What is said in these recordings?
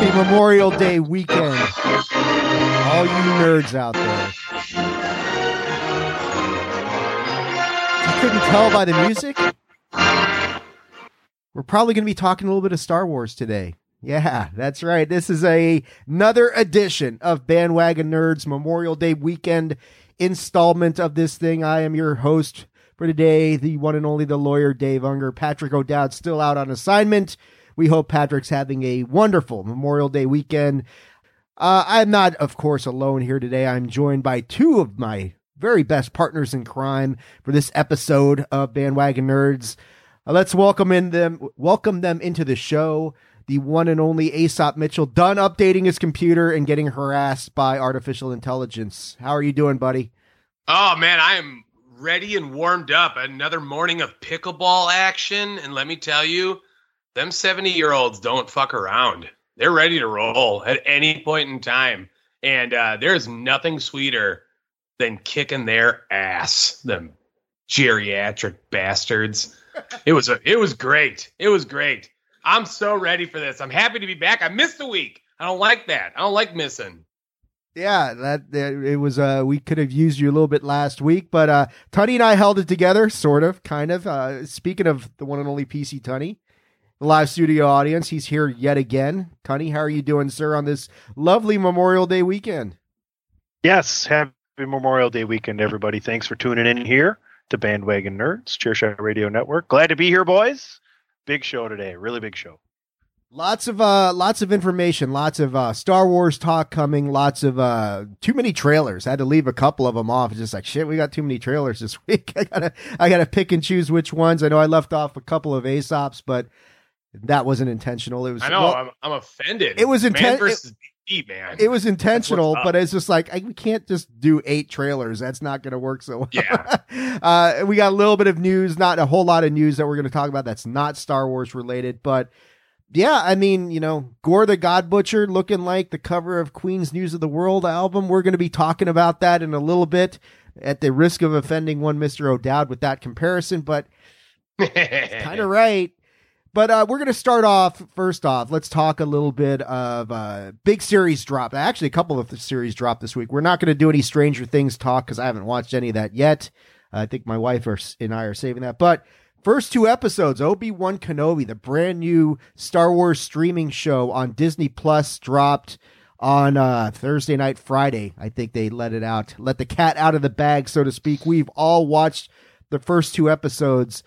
Happy Memorial Day weekend, all you nerds out there. You couldn't tell by the music? We're probably going to be talking a little bit of Star Wars today. Yeah, that's right. This is a another edition of Bandwagon Nerds Memorial Day weekend installment of this thing. I am your host for today, the one and only the lawyer Dave Ungar. Patrick O'Dowd still out on assignment. We hope Patrick's having a wonderful Memorial Day weekend. Uh, I'm not, of course, alone here today. I'm joined by two of my very best partners in crime for this episode of Bandwagon Nerds. Uh, let's welcome in them, welcome them into the show. The one and only Aesop Mitchell, done updating his computer and getting harassed by artificial intelligence. How are you doing, buddy? Oh man, I am ready and warmed up. Another morning of pickleball action, and let me tell you, them 70 year olds don't fuck around. They're ready to roll at any point in time. And uh, there's nothing sweeter than kicking their ass, them geriatric bastards. It was a, it was great. It was great. I'm so ready for this. I'm happy to be back. I missed a week. I don't like that. I don't like missing. Yeah, that, that it was. Uh, we could have used you a little bit last week, but uh, Tunney and I held it together, sort of, kind of. Uh, speaking of the one and only PC Tunney, the live studio audience, he's here yet again. Tunney, how are you doing, sir, on this lovely Memorial Day weekend? Yes, happy Memorial Day weekend, everybody. Thanks for tuning in here to Bandwagon Nerds, Chairshot Radio Network. Glad to be here, boys. Big show today, really big show. Lots of uh lots of information, lots of uh Star Wars talk coming, lots of uh too many trailers. I had to leave a couple of them off. It's just like shit, we got too many trailers this week. I gotta I gotta pick and choose which ones. I know I left off a couple of Aesops, but that wasn't intentional. It was I know well, I'm, I'm offended. It was Man inten- versus DC, man. it was intentional, but it's just like I, we can't just do eight trailers. That's not going to work so well. Yeah. uh, we got a little bit of news, not a whole lot of news that we're going to talk about. That's not Star Wars related, but yeah, I mean, you know, Gorr the God Butcher looking like the cover of Queen's News of the World album. We're going to be talking about that in a little bit, at the risk of offending one Mister O'Dowd with that comparison, but kind of right. But uh, we're going to start off first off. Let's talk a little bit of uh, big series drop. Actually, a couple of the series drop this week. We're not going to do any Stranger Things talk because I haven't watched any of that yet. I think my wife are, and I are saving that. But first two episodes, Obi Wan Kenobi, the brand new Star Wars streaming show on Disney Plus, dropped on uh, Thursday night, Friday. I think they let it out, let the cat out of the bag, so to speak. We've all watched the first two episodes.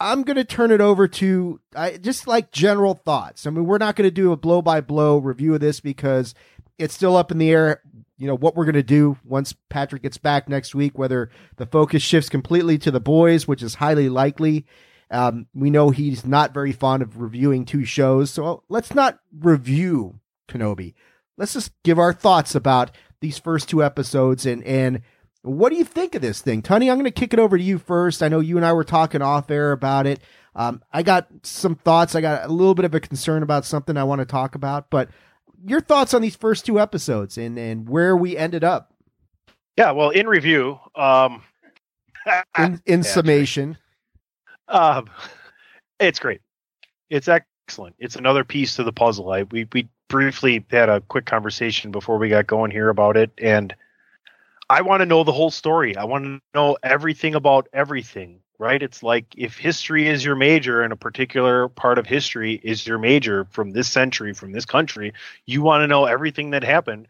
I'm going to turn it over to just like general thoughts. I mean, we're not going to do a blow by blow review of this because it's still up in the air. You know, what we're going to do once Patrick gets back next week, whether the focus shifts completely to the boys, which is highly likely. Um, we know he's not very fond of reviewing two shows. So let's not review Kenobi. Let's just give our thoughts about these first two episodes and, and what do you think of this thing, Tony? I'm going to kick it over to you first. I know you and I were talking off air about it. Um, I got some thoughts. I got a little bit of a concern about something I want to talk about, but your thoughts on these first two episodes and and where we ended up Yeah, well, in review, um, in, in Yeah, summation. um, it's great. It's excellent. It's another piece to the puzzle. I we we briefly had a quick conversation before we got going here about it, and I want to know the whole story. I want to know everything about everything. Right? It's like if history is your major and a particular part of history is your major from this century, from this country, you want to know everything that happened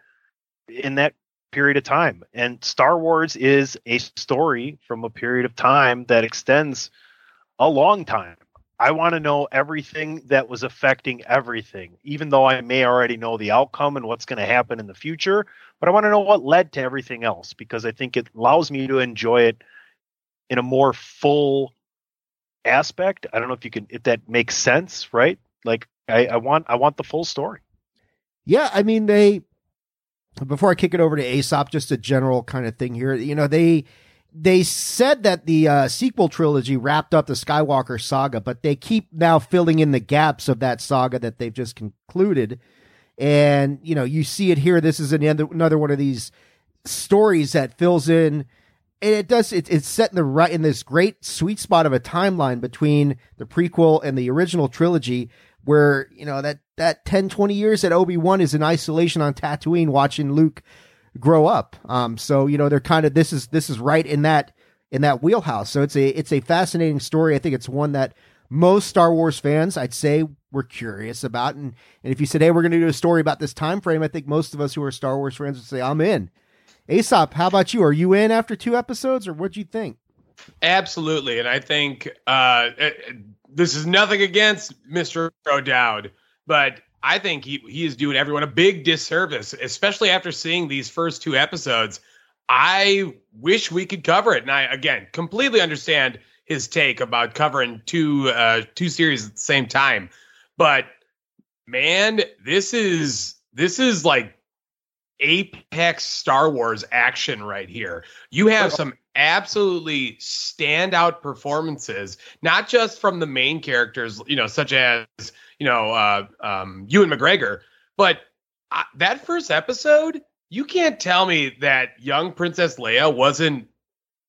in that period of time. And Star Wars is a story from a period of time that extends a long time. I want to know everything that was affecting everything, even though I may already know the outcome and what's going to happen in the future. But I want to know what led to everything else because I think it allows me to enjoy it in a more full aspect. I don't know if you can, if that makes sense, right? Like I, I want, I want the full story. Yeah, I mean they. Before I kick it over to Aesop, just a general kind of thing here. You know they they said that the uh, sequel trilogy wrapped up the Skywalker saga, but they keep now filling in the gaps of that saga that they've just concluded. And you know, you see it here. This is another one of these stories that fills in. And it does. It, it's set in the right in this great sweet spot of a timeline between the prequel and the original trilogy, where you know that that 10, 20 years that Obi Wan is in isolation on Tatooine, watching Luke grow up. Um, so you know they're kind of this is this is right in that in that wheelhouse. So it's a it's a fascinating story. I think it's one that most Star Wars fans, I'd say, were curious about. And and if you said, hey, we're going to do a story about this time frame, I think most of us who are Star Wars fans would say, I'm in. Aesop, how about you? Are you in after two episodes, or what do you think? Absolutely, and I think uh, this is nothing against Mr. O'Dowd, but I think he he is doing everyone a big disservice, especially after seeing these first two episodes. I wish we could cover it, and I again completely understand his take about covering two uh, two series at the same time, but man, this is this is like apex Star Wars action right here. You have some absolutely standout performances, not just from the main characters, you know, such as you know uh, um, Ewan McGregor, but uh, that first episode, you can't tell me that young Princess Leia wasn't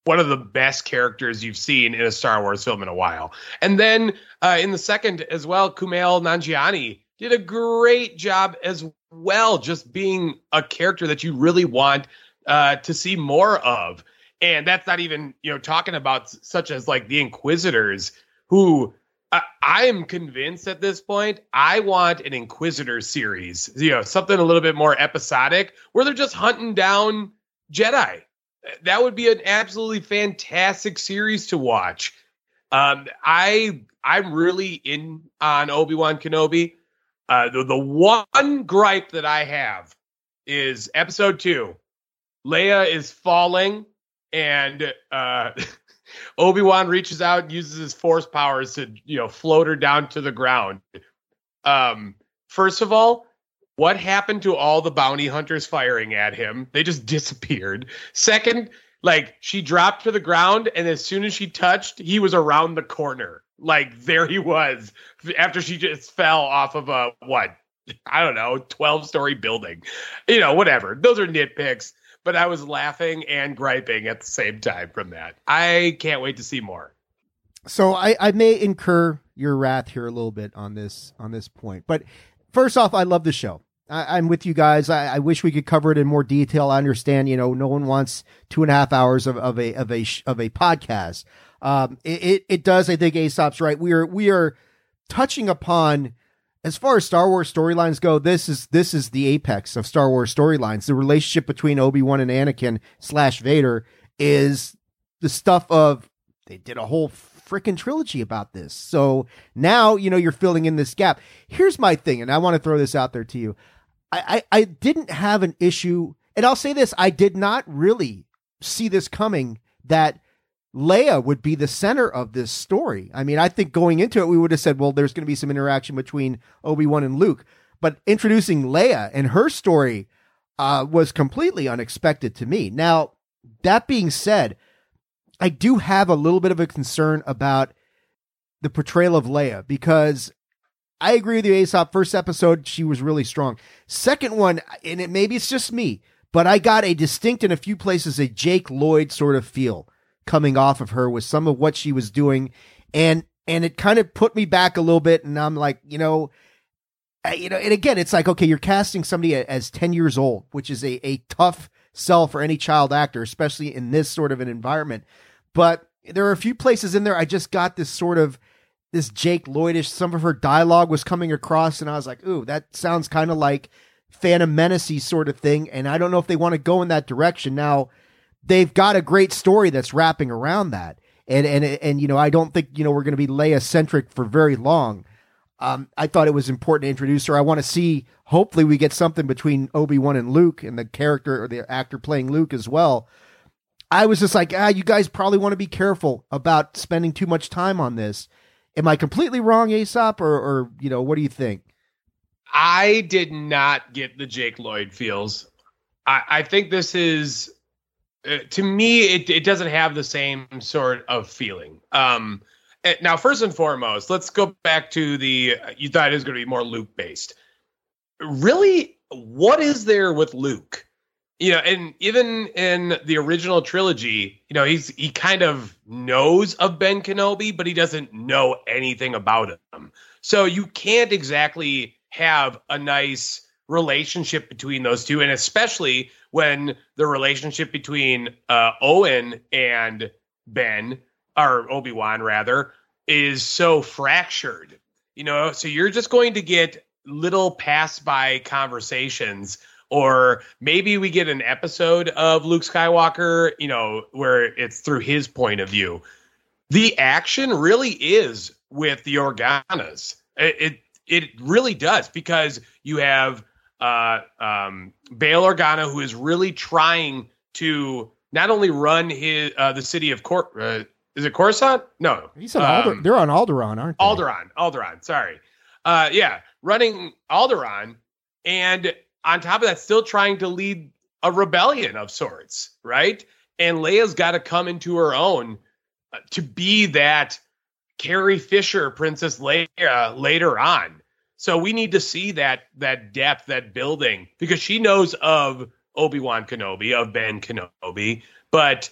one of the best characters you've seen in a Star Wars film in a while. And then uh, in the second as well, Kumail Nanjiani did a great job as well, just being a character that you really want uh, to see more of. And that's not even you know talking about such as like the Inquisitors, who I, I am convinced at this point I want an Inquisitor series, you know, something a little bit more episodic where they're just hunting down Jedi. That would be an absolutely fantastic series to watch. Um, I I'm really in on Obi Wan Kenobi. Uh, the, the one gripe that I have is episode two. Leia is falling, and uh, Obi Wan reaches out and uses his force powers to, you know, float her down to the ground. Um, first of all, what happened to all the bounty hunters firing at him? They just disappeared. Second, like she dropped to the ground, and as soon as she touched, he was around the corner. Like there he was after she just fell off of a what? I don't know, 12 story building. You know, whatever. Those are nitpicks, but I was laughing and griping at the same time from that. I can't wait to see more. So I, I may incur your wrath here a little bit on this on this point. But first off, I love the show. I, am with you guys. I, I, wish we could cover it in more detail. I understand, you know, no one wants two and a half hours of, of a of a of a podcast. Um, it, it, it does. I think Aesop's right. We are we are touching upon as far as Star Wars storylines go. This is this is the apex of Star Wars storylines. The relationship between Obi Wan and Anakin slash Vader is the stuff of they did a whole freaking trilogy about this. So now you know you're filling in this gap. Here's my thing, and I want to throw this out there to you. I, I, I didn't have an issue, and I'll say this: I did not really see this coming that Leia would be the center of this story. I mean, I think going into it, we would have said, well, there's going to be some interaction between Obi Wan and Luke, but introducing Leia and her story uh, was completely unexpected to me. Now, that being said, I do have a little bit of a concern about the portrayal of Leia because I agree with you, Aesop. First episode, she was really strong. Second one, and it maybe it's just me, but I got a distinct in a few places a Jake Lloyd sort of feel coming off of her with some of what she was doing, and and it kind of put me back a little bit. And I'm like, you know, you know, and again, it's like okay, you're casting somebody as ten years old, which is a a tough sell for any child actor, especially in this sort of an environment. But there are a few places in there I just got this sort of this Jake Lloydish. Some of her dialogue was coming across, and I was like, "Ooh, that sounds kind of like Phantom Menace sort of thing." And I don't know if they want to go in that direction. Now, they've got a great story that's wrapping around that, and and and you know, I don't think you know we're going to be Leia centric for very long. Um, I thought it was important to introduce her. I want to see. Hopefully, we get something between Obi Wan and Luke, and the character or the actor playing Luke as well. I was just like, ah, you guys probably want to be careful about spending too much time on this Am I completely wrong, Aesop, or, or you know, what do you think? I did not get the Jake Lloyd feels. I, I think this is, uh, to me, it, it doesn't have the same sort of feeling. Um, eh, now, first and foremost, let's go back to the you thought it was going to be more Luke based. Really, what is there with Luke? you know, and even in the original trilogy, you know, he's he kind of knows of Ben Kenobi, but he doesn't know anything about him. So you can't exactly have a nice relationship between those two, and especially when the relationship between uh, Owen and Ben, or Obi Wan rather, is so fractured. You know, so you're just going to get little pass by conversations or maybe we get an episode of Luke Skywalker, you know, where it's through his point of view. The action really is with the Organas. It it, it really does because you have uh, um, Bail Organa who is really trying to not only run his uh, the city of Cor. Uh, is it Coruscant? No, he's on um, Alder- They're on Alderaan, aren't they? Alderaan, Alderaan. Sorry. Uh, yeah, running Alderaan, and on top of that, still trying to lead a rebellion of sorts, right? And Leia's got to come into her own uh, to be that Carrie Fisher Princess Leia later on. So we need to see that that depth, that building, because she knows of Obi Wan Kenobi, of Ben Kenobi, but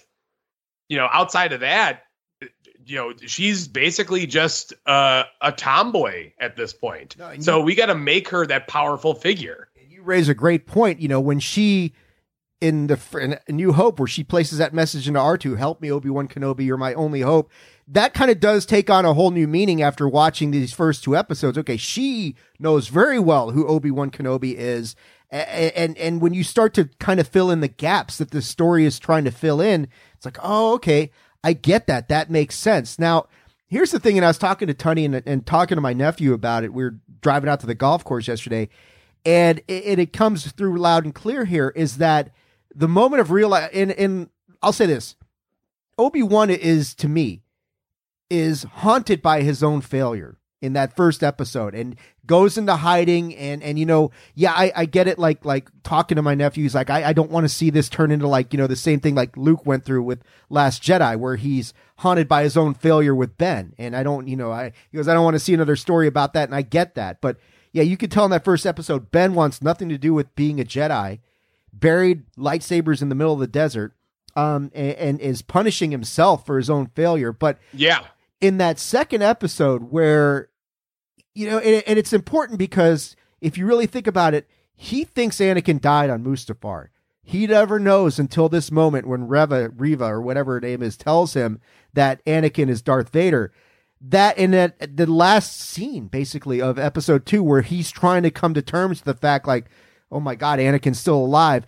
you know, outside of that, you know, she's basically just uh, a tomboy at this point. No, so we got to make her that powerful figure You raise a great point. You know, when she in the in New Hope, where she places that message into R2, help me, Obi Wan Kenobi, you're my only hope. That kind of does take on a whole new meaning after watching these first two episodes. Okay, she knows very well who Obi Wan Kenobi is, and, and and when you start to kind of fill in the gaps that the story is trying to fill in, it's like, oh, okay, I get that. That makes sense. Now, here's the thing, and I was talking to Tunney and, and talking to my nephew about it. We were driving out to the golf course yesterday, and it, it comes through loud and clear here is that the moment of real and and I'll say this, Obi Wan is to me is haunted by his own failure in that first episode and goes into hiding and and you know yeah I, I get it like like talking to my nephews like I, I don't want to see this turn into like you know the same thing like Luke went through with Last Jedi where he's haunted by his own failure with Ben. And I don't you know I he goes I don't want to see another story about that and I get that. But yeah you could tell in that first episode Ben wants nothing to do with being a Jedi buried lightsabers in the middle of the desert um and, and is punishing himself for his own failure. But Yeah. In that second episode where you know and, and it's important because if you really think about it he thinks anakin died on mustafar. He never knows until this moment when reva riva or whatever her name is tells him that anakin is darth vader. That in that the last scene basically of episode two where he's trying to come to terms with the fact like oh my god anakin's still alive.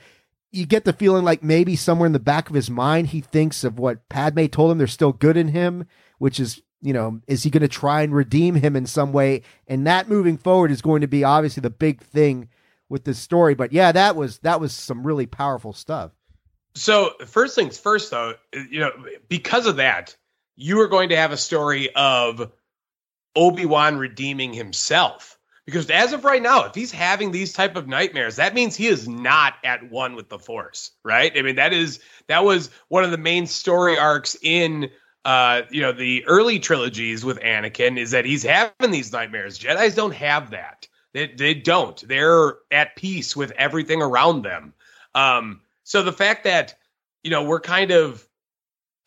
You get the feeling like maybe somewhere in the back of his mind he thinks of what padme told him there's still good in him which is you know is he going to try and redeem him in some way and that moving forward is going to be obviously the big thing with this story but yeah that was that was some really powerful stuff So first things first, though, you know, because of that, you are going to have a story of Obi Wan redeeming himself. Because as of right now, if he's having these type of nightmares, that means he is not at one with the Force, right? I mean, that is that was one of the main story arcs in uh, you know, the early trilogies with Anakin is that he's having these nightmares. Jedi's don't have that. They they don't. They're at peace with everything around them. Um, so the fact that you know we're kind of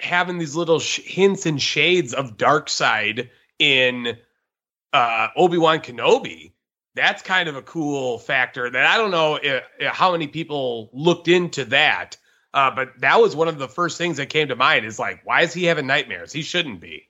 having these little sh- hints and shades of dark side in uh, Obi Wan Kenobi, that's kind of a cool factor. That I don't know if, how many people looked into that, uh, but that was one of the first things that came to mind. Is like, why is he having nightmares? He shouldn't be.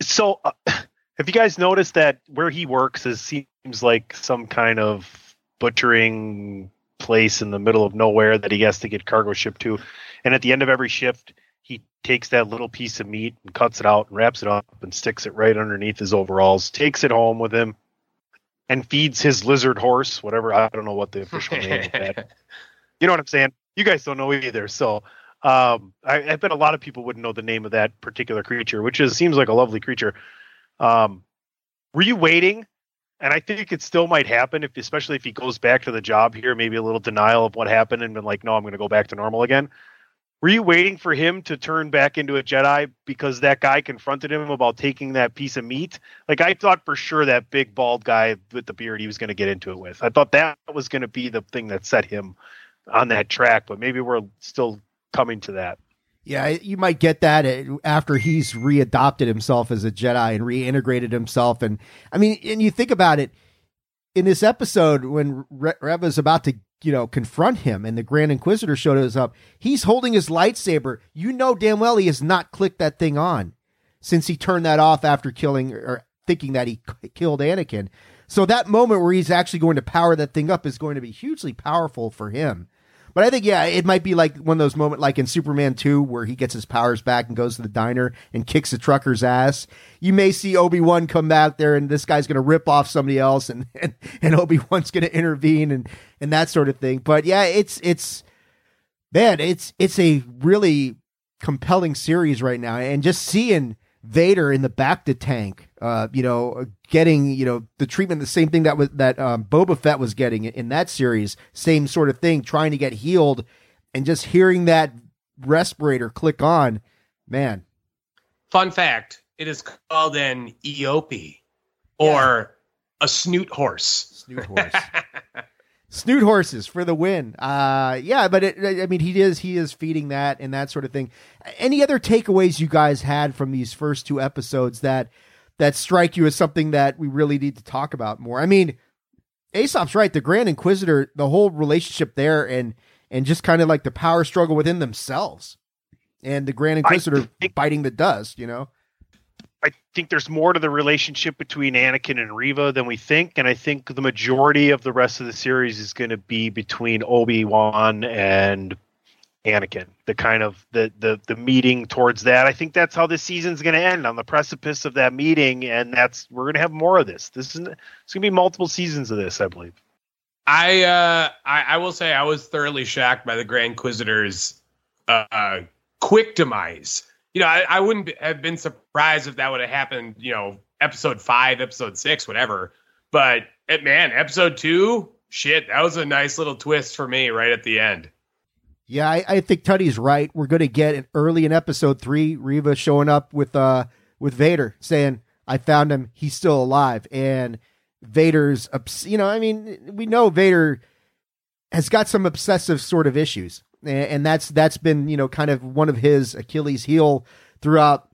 So, uh, have you guys noticed that where he works is seems like some kind of butchering place in the middle of nowhere that he has to get cargo shipped to, and at the end of every shift, he takes that little piece of meat and cuts it out and wraps it up and sticks it right underneath his overalls, takes it home with him, and feeds his lizard horse, whatever I don't know what the official name of that. You know what I'm saying? You guys don't know either, so. Um, I, I bet a lot of people wouldn't know the name of that particular creature, which is seems like a lovely creature. Um, were you waiting? And I think it still might happen, if especially if he goes back to the job here, maybe a little denial of what happened, and been like, "No, I'm going to go back to normal again." Were you waiting for him to turn back into a Jedi because that guy confronted him about taking that piece of meat? Like I thought for sure that big bald guy with the beard he was going to get into it with. I thought that was going to be the thing that set him on that track, but maybe we're still coming to that. Yeah, you might get that uh, after he's readopted himself as a Jedi and reintegrated himself. And I mean, and you think about it in this episode when Re- Reva's about to, you know, confront him and the Grand Inquisitor shows up, he's holding his lightsaber. You know damn well he has not clicked that thing on since he turned that off after killing or thinking that he killed Anakin. So that moment where he's actually going to power that thing up is going to be hugely powerful for him. But I think, yeah, it might be like one of those moments, like in Superman 2, where he gets his powers back and goes to the diner and kicks the trucker's ass. You may see Obi Wan come back there, and this guy's going to rip off somebody else, and and, and Obi Wan's going to intervene and and that sort of thing. But yeah, it's it's man, it's it's a really compelling series right now, and just seeing Vader in the Bacta tank, uh, you know, getting you know the treatment, the same thing that was that um, Boba Fett was getting in that series, same sort of thing, trying to get healed, and just hearing that respirator click on, man. Fun fact: It is called an Eopie, or a snoot horse. Snoot horse. Snoot horses for the win. Uh, yeah, but it, I mean, he is he is feeding that and that sort of thing. Any other takeaways you guys had from these first two episodes that that strike you as something that we really need to talk about more? I mean, Aesop's right. The Grand Inquisitor, the whole relationship there, and and just kind of like the power struggle within themselves, and the Grand Inquisitor think- biting the dust. You know, I think there's more to the relationship between Anakin and Reva than we think, and I think the majority of the rest of the series is going to be between Obi Wan and Anakin. The kind of the the the meeting towards that. I think that's how this season's going to end on the precipice of that meeting, and that's we're going to have more of this. This is it's going to be multiple seasons of this, I believe. I uh I, I will say I was thoroughly shocked by the Grand Inquisitor's uh, quick demise. You know, I, I wouldn't have been surprised if that would have happened. You know, episode five, episode six, whatever. But eh, man, episode two, shit, that was a nice little twist for me right at the end. Yeah, I, I think Tunney's right. We're going to get it early in episode three. Reva showing up with uh with Vader saying, "I found him. He's still alive." And Vader's, you know, I mean, we know Vader has got some obsessive sort of issues, and that's that's been you know kind of one of his Achilles' heel throughout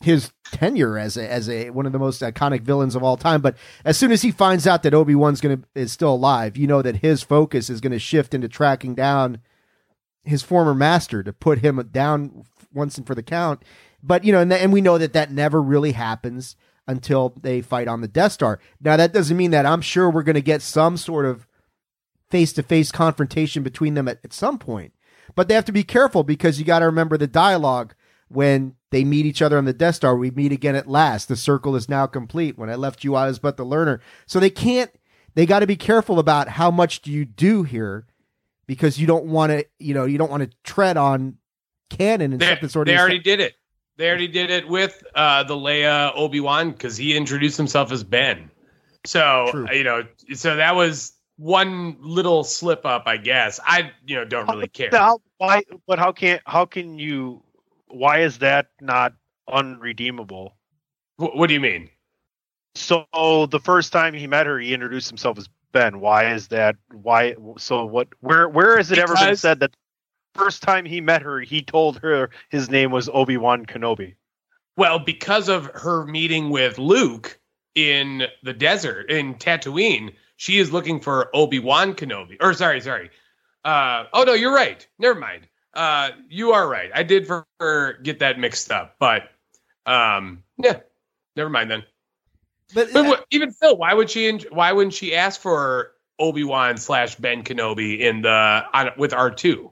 his tenure as a, as a one of the most iconic villains of all time. But as soon as he finds out that Obi Wan's gonna is still alive, you know that his focus is going to shift into tracking down his former master to put him down once and for the count. But you know, and, and we know that that never really happens until they fight on the Death Star. Now that doesn't mean that I'm sure we're going to get some sort of face to face confrontation between them at, at some point. But they have to be careful because you got to remember the dialogue when they meet each other on the Death Star. We meet again at last. The circle is now complete. When I left you, I was but the learner. So they can't. They got to be careful about how much do you do here, because you don't want to. You know, you don't want to tread on canon and they, stuff sort they of. already did it. They already did it with uh, the Leia Obi Wan because he introduced himself as Ben. So True. you know, so that was one little slip up, I guess. I you know don't really care. How, why? But how can how can you? Why is that not unredeemable? What, what do you mean? So the first time he met her, he introduced himself as Ben. Why is that? Why? So what? Where? Where has it because, ever been said that first time he met her, he told her his name was Obi Wan Kenobi. Well, because of her meeting with Luke in the desert in Tatooine, she is looking for Obi Wan Kenobi. Or sorry, sorry. Uh, oh no, you're right. Never mind. Uh, you are right. I did for her get that mixed up, but um, yeah, never mind then. But, but uh, even still, why would she? Why wouldn't she ask for Obi Wan slash Ben Kenobi in the on, with R two?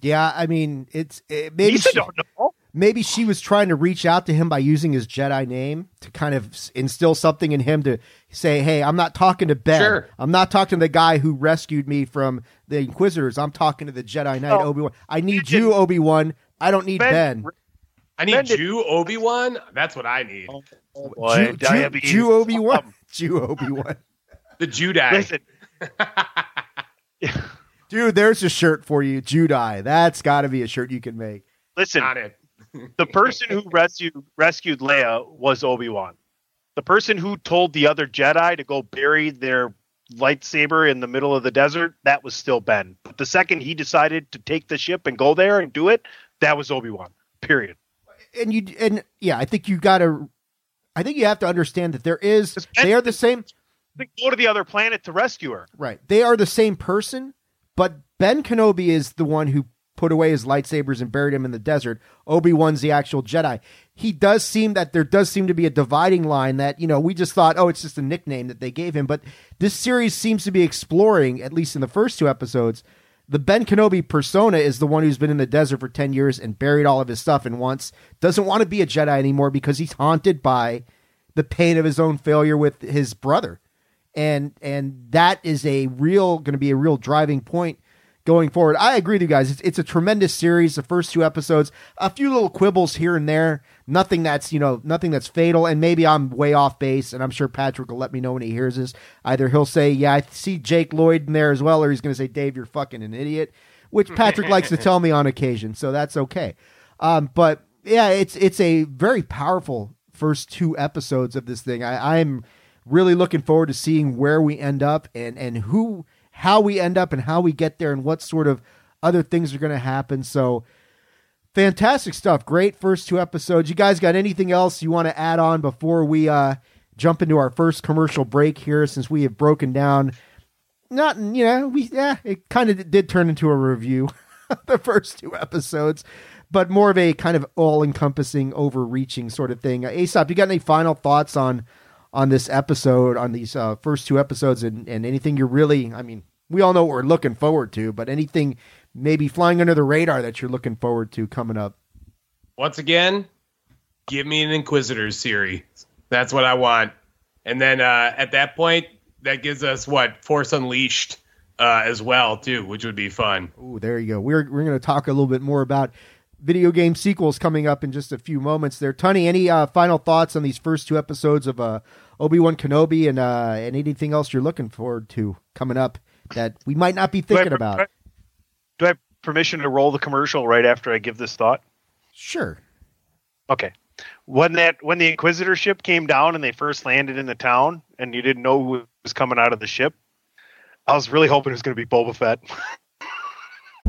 Yeah, I mean, it's it, maybe she, don't know. Maybe she was trying to reach out to him by using his Jedi name to kind of instill something in him to say, "Hey, I'm not talking to Ben. Sure. I'm not talking to the guy who rescued me from the Inquisitors. I'm talking to the Jedi Knight oh, Obi Wan. I need you, Obi Wan. I don't need Ben. ben. I need ben you, Obi Wan. That's what I need. Oh, oh boy, Jew, Jew, um, Jew Obi Wan. Jew Obi Wan. the Jedi. Listen. Dude, there's a shirt for you, Judai. That's got to be a shirt you can make. Listen, the person who rescued rescued Leia was Obi Wan. The person who told the other Jedi to go bury their lightsaber in the middle of the desert, that was still Ben. But the second he decided to take the ship and go there and do it, that was Obi Wan. Period. And you and yeah, I think you got to. I think you have to understand that there is. They are the same. Go to the other planet to rescue her. Right. They are the same person, but Ben Kenobi is the one who put away his lightsabers and buried him in the desert. Obi Wan's the actual Jedi. He does seem that there does seem to be a dividing line that, you know, we just thought, oh, it's just a nickname that they gave him. But this series seems to be exploring, at least in the first two episodes, the Ben Kenobi persona is the one who's been in the desert for 10 years and buried all of his stuff and wants, doesn't want to be a Jedi anymore because he's haunted by the pain of his own failure with his brother and and that is a real going to be a real driving point going forward. I agree with you guys. It's, it's a tremendous series. The first two episodes, a few little quibbles here and there, nothing that's you know nothing that's fatal. And maybe I'm way off base, and I'm sure Patrick will let me know when he hears this. Either he'll say, "Yeah, I see Jake Lloyd in there as well," or he's going to say, "Dave, you're fucking an idiot," which Patrick likes to tell me on occasion, so that's okay. Um, but yeah, it's it's a very powerful first two episodes of this thing. I, I'm really looking forward to seeing where we end up and and who how we end up and how we get there and what sort of other things are going to happen. So fantastic stuff. Great first two episodes. You guys got anything else you want to add on before we uh jump into our first commercial break here since we have broken down not you know we yeah it kind of did turn into a review the first two episodes but more of a kind of all-encompassing overreaching sort of thing uh, aesop you got any final thoughts on on this episode, on these uh, first two episodes, and, and anything you're really, I mean, we all know what we're looking forward to, but anything maybe flying under the radar that you're looking forward to coming up? Once again, give me an Inquisitor series. That's what I want. And then uh, at that point, that gives us what Force Unleashed uh, as well too, which would be fun. Ooh, there you go. We're we're going to talk a little bit more about video game sequels coming up in just a few moments. There, Tunney. Any uh, final thoughts on these first two episodes of uh, Obi Wan Kenobi, and uh, and anything else you're looking forward to coming up that we might not be thinking do I, about? Do I have permission to roll the commercial right after I give this thought? Sure. Okay. When that when the Inquisitor ship came down and they first landed in the town, and you didn't know who was coming out of the ship, I was really hoping it was going to be Boba Fett.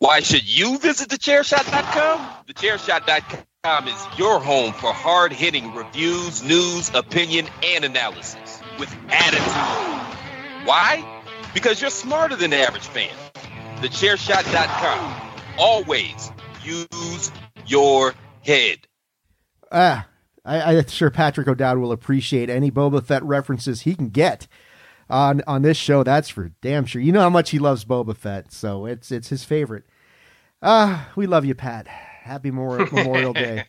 Why should you visit thechairshot.com? Thechairshot.com is your home for hard hitting reviews, news, opinion, and analysis with attitude. Why? Because you're smarter than the average fan. Thechairshot.com. Always use your head. Ah, I, I'm sure Patrick O'Dowd will appreciate any Boba Fett references he can get on on this show. That's for damn sure. You know how much he loves Boba Fett, so it's it's his favorite. Ah, we love you, Pat. Happy Memorial Day.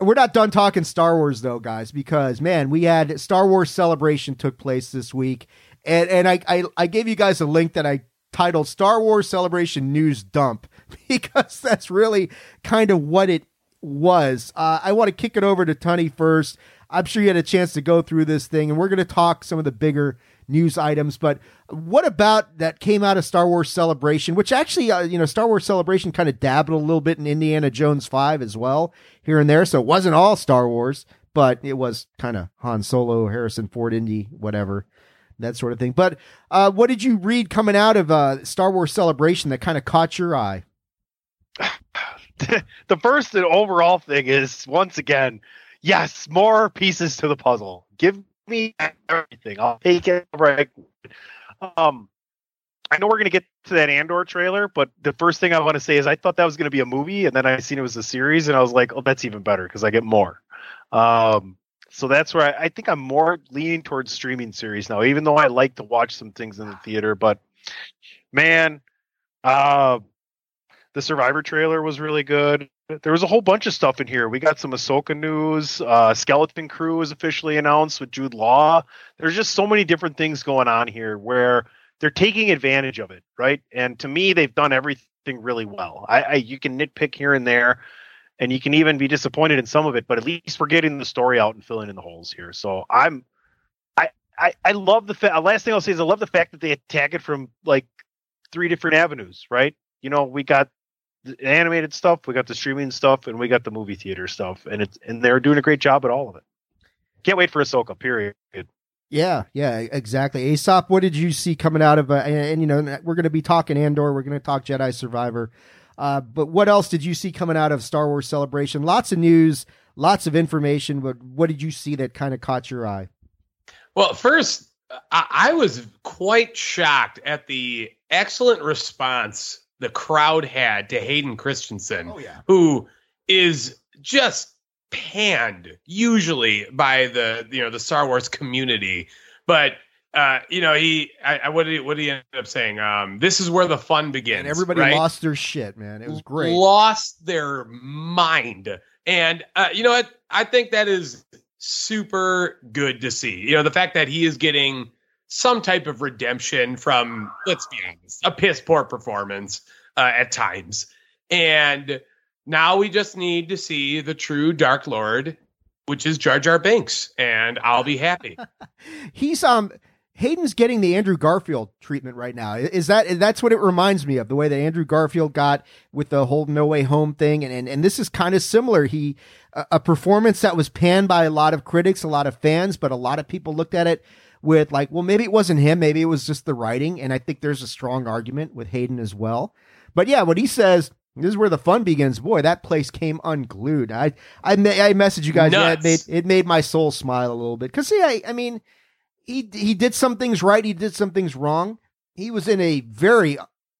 We're not done talking Star Wars though, guys, because man, we had Star Wars Celebration took place this week, and and I I, I gave you guys a link that I titled Star Wars Celebration News Dump because that's really kind of what it was. Uh, I want to kick it over to Tunney first. I'm sure you had a chance to go through this thing, and we're going to talk some of the bigger news items. But what about that came out of Star Wars Celebration, which actually, uh, you know, Star Wars Celebration kind of dabbled a little bit in Indiana Jones 5 as well, here and there. So it wasn't all Star Wars, but it was kind of Han Solo, Harrison Ford, Indy, whatever, that sort of thing. But uh, what did you read coming out of uh, Star Wars Celebration that kind of caught your eye? the first and overall thing is once again, yes, more pieces to the puzzle. Give me everything. I'll take it right. Um, I know we're to get to that Andor trailer, but the first thing I want to say is I thought that was to be a movie, and then I seen it was a series, and I was like, oh, that's even better because I get more. Um, so that's where I, I, think I'm more leaning towards streaming series now, even though I like to watch some things in the theater. But man, uh, the Survivor trailer was really good there was a whole bunch of stuff in here. We got some Ahsoka news. Uh, Skeleton Crew was officially announced with Jude Law. There's just so many different things going on here where they're taking advantage of it, right? And to me, they've done everything really well. I, I you can nitpick here and there, and you can even be disappointed in some of it, but at least we're getting the story out and filling in the holes here. So I'm, I, I, I love the fact. Last thing I'll say is I love the fact that they attack it from like three different avenues, right? You know, we got the animated stuff, we got the streaming stuff, and we got the movie theater stuff, and it's and they're doing a great job at all of it. Can't wait for Ahsoka. Period. Yeah, yeah, exactly. Aesop, what did you see coming out of? Uh, and, and, you know, we're going to be talking Andor. We're going to talk Jedi Survivor. Uh, but what else did you see coming out of Star Wars Celebration? Lots of news, lots of information. But what did you see that kind of caught your eye? Well, first, I, I was quite shocked at the excellent response the crowd had to Hayden Christensen, oh, yeah. who is just panned usually by the you know the Star Wars community, but uh, you know he I, I, what did he, what did he end up saying? Um, this is where the fun begins. And everybody right? lost their shit, man. It was great. Lost their mind, and uh, you know what? I think that is super good to see. You know the fact that he is getting some type of redemption from, let's be honest, a piss poor performance uh, at times. And now we just need to see the true Dark Lord, which is Jar Jar Binks, and I'll be happy. He's um Hayden's getting the Andrew Garfield treatment right now. Is that that's what it reminds me of the way that Andrew Garfield got with the whole No Way Home thing, and and, and this is kind of similar. He a, a performance that was panned by a lot of critics, a lot of fans, but a lot of people looked at it with like, well, maybe it wasn't him, maybe it was just the writing. And I think there's a strong argument with Hayden as well. But yeah, what he says this is where the fun begins, boy, that place came unglued. I I I messaged you guys. Yeah, it made it made my soul smile a little bit because yeah, I, I mean, he he did some things right, he did some things wrong. He was in a very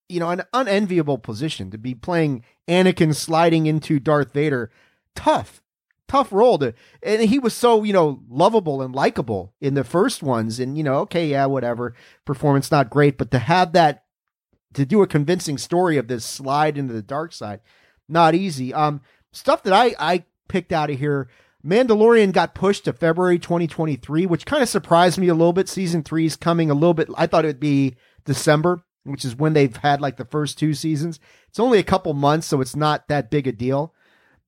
you know an unenviable position to be playing Anakin sliding into Darth Vader. Tough, tough role to, and he was so you know lovable and likable in the first ones, and you know okay yeah whatever performance not great, but to have that to do a convincing story of this slide into the dark side, not easy. Um, stuff that I I picked out of here. Mandalorian got pushed to February 2023, which kind of surprised me a little bit. Season three is coming a little bit. I thought it would be December, which is when they've had like the first two seasons. It's only a couple months, so it's not that big a deal.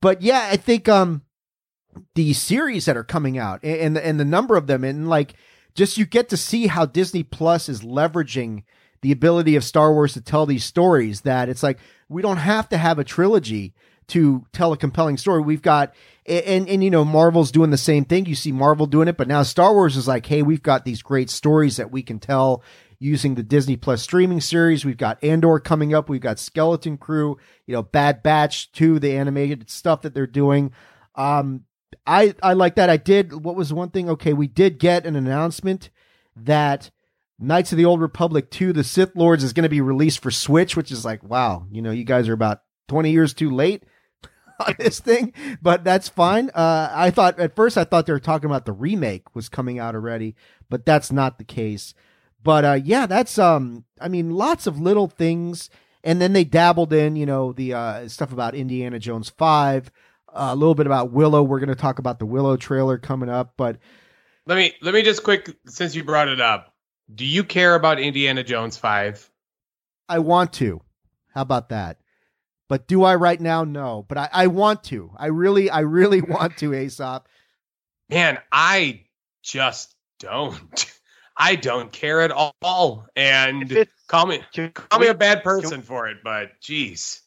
But yeah, I think um the series that are coming out and and the number of them and like just you get to see how Disney Plus is leveraging the ability of Star Wars to tell these stories that it's like we don't have to have a trilogy to tell a compelling story. We've got and and you know Marvel's doing the same thing. You see Marvel doing it, but now Star Wars is like, hey, we've got these great stories that we can tell using the Disney Plus streaming series. We've got Andor coming up. We've got Skeleton Crew, you know, Bad Batch 2, the animated stuff that they're doing. Um, I I like that. I did. What was one thing? Okay, we did get an announcement that Knights of the Old Republic 2, The Sith Lords is going to be released for Switch, which is like, wow, you know, you guys are about 20 years too late on this thing, but that's fine. Uh, I thought at first I thought they were talking about the remake was coming out already, but that's not the case. But uh, yeah, that's um, I mean, lots of little things, and then they dabbled in, you know, the uh, stuff about Indiana Jones five, a little bit about Willow. We're going to talk about the Willow trailer coming up, but let me let me just quick since you brought it up. Do you care about Indiana Jones five? I want to. How about that? But do I right now? No. But I, I want to. I really, I really want to, Aesop. Man, I just don't. I don't care at all. And call me call me a bad person for it, but geez.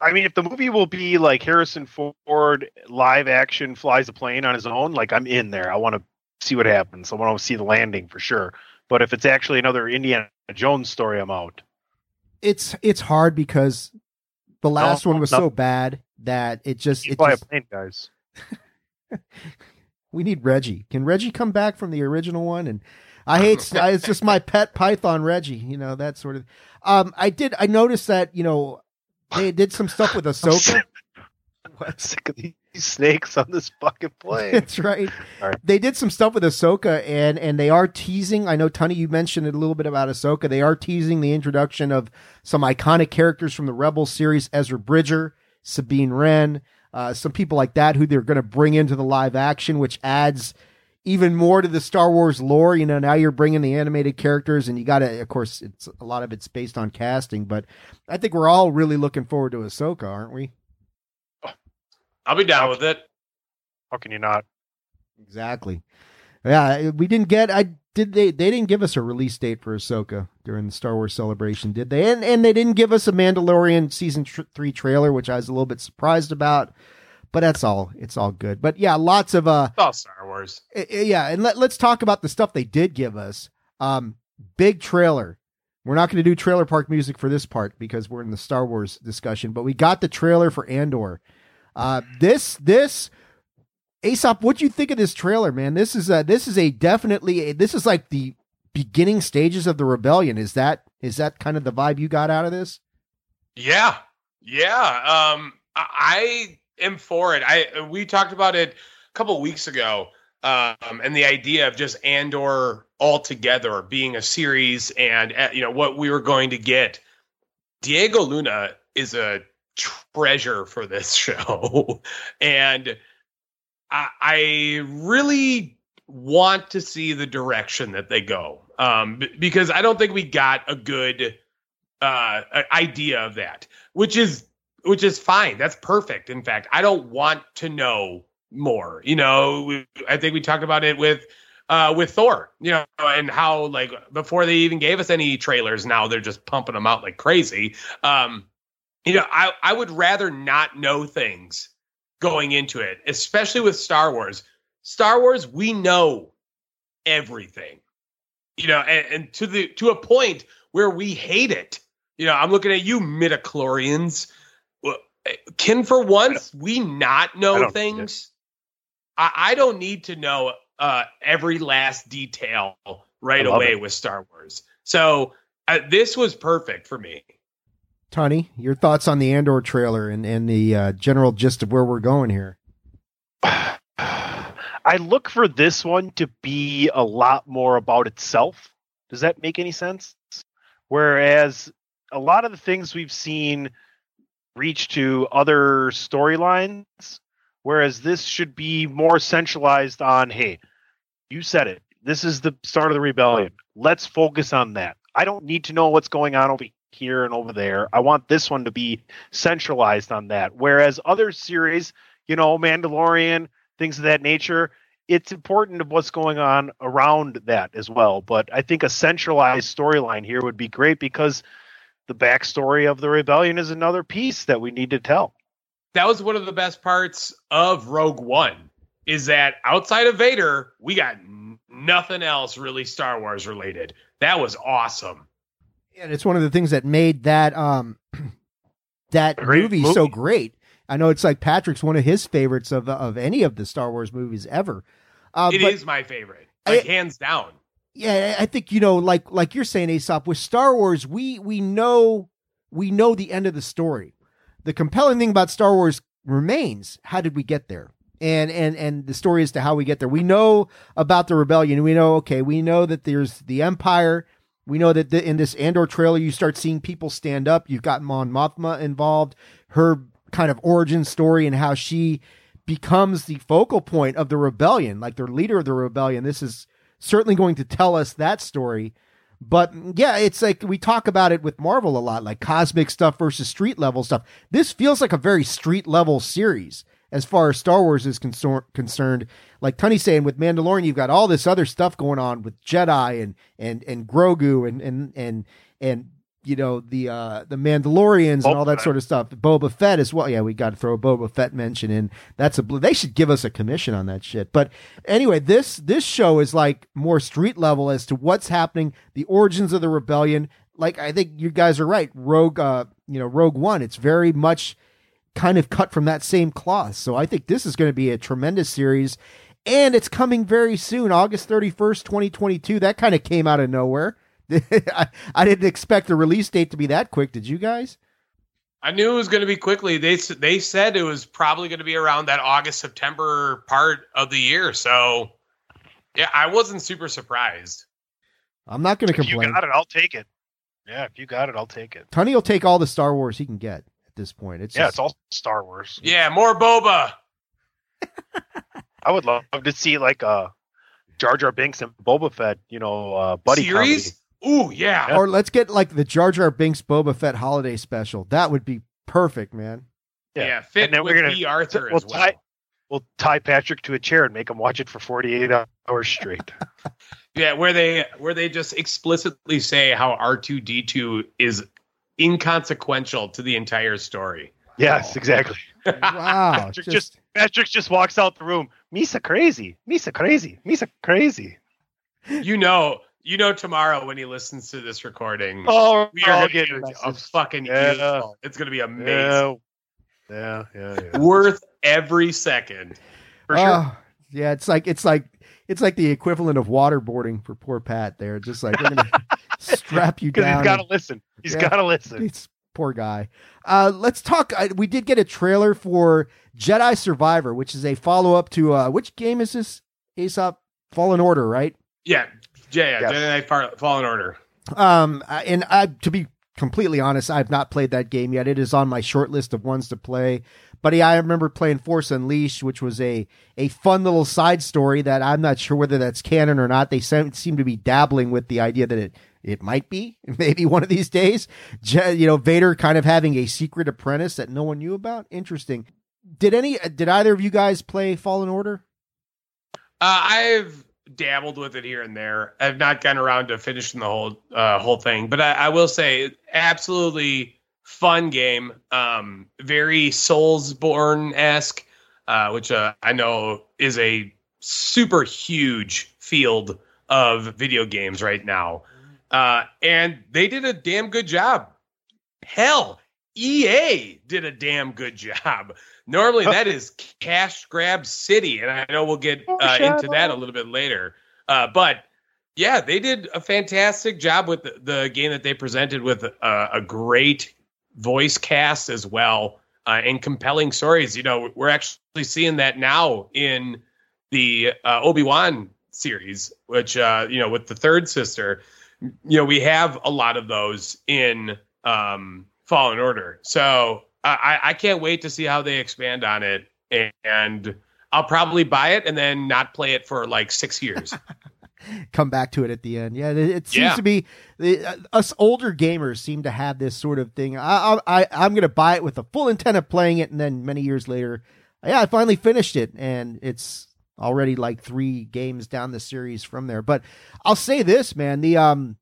I mean, if the movie will be like Harrison Ford live action flies a plane on his own, like I'm in there. I want to see what happens. I want to see the landing for sure. But if it's actually another Indiana Jones story, I'm out. It's it's hard because the last no, one was no. so bad that it just it fly just, a plane, guys. we need Reggie. Can Reggie come back from the original one? And I hate it's just my pet Python Reggie. You know that sort of. Um, I did. I noticed that you know they did some stuff with Ahsoka. I'm sick of these snakes on this fucking plane. That's right. right. They did some stuff with Ahsoka, and and they are teasing. I know, Tony, you mentioned it a little bit about Ahsoka. They are teasing the introduction of some iconic characters from the Rebel series: Ezra Bridger, Sabine Wren, uh, some people like that who they're going to bring into the live action, which adds even more to the Star Wars lore. You know, now you're bringing the animated characters, and you got to, of course, it's a lot of it's based on casting, but I think we're all really looking forward to Ahsoka, aren't we? I'll be down with it. How can you not? Exactly. Yeah, we didn't get. I did. They they didn't give us a release date for Ahsoka during the Star Wars celebration, did they? And and they didn't give us a Mandalorian season tr- three trailer, which I was a little bit surprised about. But that's all. It's all good. But yeah, lots of uh. It's all Star Wars. Yeah, and let, let's talk about the stuff they did give us. Um, big trailer. We're not going to do trailer park music for this part because we're in the Star Wars discussion. But we got the trailer for Andor uh, this this Aesop, what do you think of this trailer, man? This is a this is a definitely a, this is like the beginning stages of the rebellion. Is that is that kind of the vibe you got out of this? Yeah, yeah. Um, I am for it. I we talked about it a couple weeks ago, um, and the idea of just Andor altogether being a series, and uh, you know what we were going to get. Diego Luna is a treasure for this show. and I, I, really want to see the direction that they go um, b- because I don't think we got a good uh, idea of that, which is which is fine. That's perfect. In fact, I don't want to know more. You know, we, I think we talked about it with uh, with Thor, you know, and how like before they even gave us any trailers, now they're just pumping them out like crazy. Um, you know, I, I would rather not know things going into it, especially with Star Wars. Star Wars, we know everything, you know, and, and to the to a point where we hate it. You know, I'm looking at you, midichlorians. Can for once we not know things? I, I, don't need to know uh, every last detail right away it. with Star Wars. So uh, this was perfect for me. Tony, your thoughts on the Andor trailer and, and the uh, general gist of where we're going here? I look for this one to be a lot more about itself. Does that make any sense? Whereas a lot of the things we've seen reach to other storylines, whereas this should be more centralized on hey, you said it. This is the start of the rebellion. Let's focus on that. I don't need to know what's going on over here and over there. I want this one to be centralized on that. Whereas other series, you know, Mandalorian, things of that nature, it's important of what's going on around that as well. But I think a centralized storyline here would be great because the backstory of the rebellion is another piece that we need to tell. That was one of the best parts of Rogue One is that outside of Vader, we got nothing else really Star Wars related. That was awesome. And it's one of the things that made that um that movie, movie, so great. I know it's like Patrick's one of his favorites of of any of the Star Wars movies ever. Uh, it is my favorite, like I, hands down. Yeah, I think you know, like like you're saying, Aesop. With Star Wars, we we know we know the end of the story. The compelling thing about Star Wars remains: how did we get there? And and and the story as to how we get there. We know about the rebellion. We know, okay, we know that there's the Empire. We know that the, in this Andor trailer, you start seeing people stand up. You've got Mon Mothma involved. Her kind of origin story and how she becomes the focal point of the rebellion, like the leader of the rebellion. This is certainly going to tell us that story. But yeah, it's like we talk about it with Marvel a lot, like cosmic stuff versus street level stuff. This feels like a very street level series as far as Star Wars is concern- concerned. Like Tony's saying, with Mandalorian, you've got all this other stuff going on with Jedi and and and Grogu and and and and you know the uh the Mandalorians Boba and all that Fett. sort of stuff. Boba Fett as well. Yeah, we got to throw a Boba Fett mention in. That's a they should give us a commission on that shit. But anyway, this this show is like more street level as to what's happening, the origins of the rebellion. Like I think you guys are right. Rogue, uh, you know, Rogue One. It's very much kind of cut from that same cloth. So I think this is going to be a tremendous series. And it's coming very soon, August 31st, 2022. That kind of came out of nowhere. I, I didn't expect the release date to be that quick. Did you guys? I knew it was going to be quickly. They they said it was probably going to be around that August September part of the year. So, yeah, I wasn't super surprised. I'm not going to complain. If you got it, I'll take it. Yeah, if you got it, I'll take it. Tony will take all the Star Wars he can get at this point. It's yeah, just... it's all Star Wars. Yeah, more boba. I would love to see like a uh, Jar Jar Binks and Boba Fett, you know, uh, buddy series. Comedy. Ooh, yeah. Or let's get like the Jar Jar Binks Boba Fett holiday special. That would be perfect, man. Yeah, yeah fit and then we're gonna, Arthur we'll as well. Tie, we'll tie Patrick to a chair and make him watch it for 48 hours straight. yeah, where they where they just explicitly say how R2D2 is inconsequential to the entire story. Yes, exactly. Wow. Patrick just... just Patrick just walks out the room. Misa crazy. Misa crazy. Misa crazy. You know, you know tomorrow when he listens to this recording, oh, we are getting a fucking yeah. It's gonna be amazing. Yeah, yeah, yeah. Worth every second. For sure. Uh, yeah, it's like it's like it's like the equivalent of waterboarding for poor Pat. There, just like we're gonna strap you down. He's got to listen. He's yeah, got to listen. It's poor guy. Uh, let's talk. Uh, we did get a trailer for Jedi Survivor, which is a follow up to uh, which game is this? Aesop Fallen Order, right? Yeah, yeah, yeah, Jedi Knight Fallen Order. Um, and I, to be completely honest, I've not played that game yet. It is on my short list of ones to play. But yeah, I remember playing Force Unleashed, which was a a fun little side story that I'm not sure whether that's canon or not. They seem, seem to be dabbling with the idea that it it might be maybe one of these days. You know, Vader kind of having a secret apprentice that no one knew about. Interesting. Did any did either of you guys play Fallen Order? Uh, I've dabbled with it here and there. I've not gotten around to finishing the whole uh, whole thing, but I, I, will say, absolutely fun game. Um, very Soulsborne esque, uh, which uh, I know is a super huge field of video games right now. Uh, and they did a damn good job. Hell, EA did a damn good job. Normally, that is cash grab city, and I know we'll get uh, into that a little bit later. Uh, but yeah, they did a fantastic job with the, the game that they presented with uh, a great voice cast as well uh, and compelling stories. You know, we're actually seeing that now in the uh, Obi Wan series, which uh, you know, with the third sister, you know, we have a lot of those in um, Fallen Order. So I, I can't wait to see how they expand on it, and I'll probably buy it and then not play it for like six years. Come back to it at the end. Yeah, it, it seems Yeah. to be the, uh, us older gamers seem to have this sort of thing. I, I, I I'm going to buy it with the full intent of playing it, and then many years later, yeah, I finally finished it, and it's already like three games down the series from there. But I'll say this, man, the um,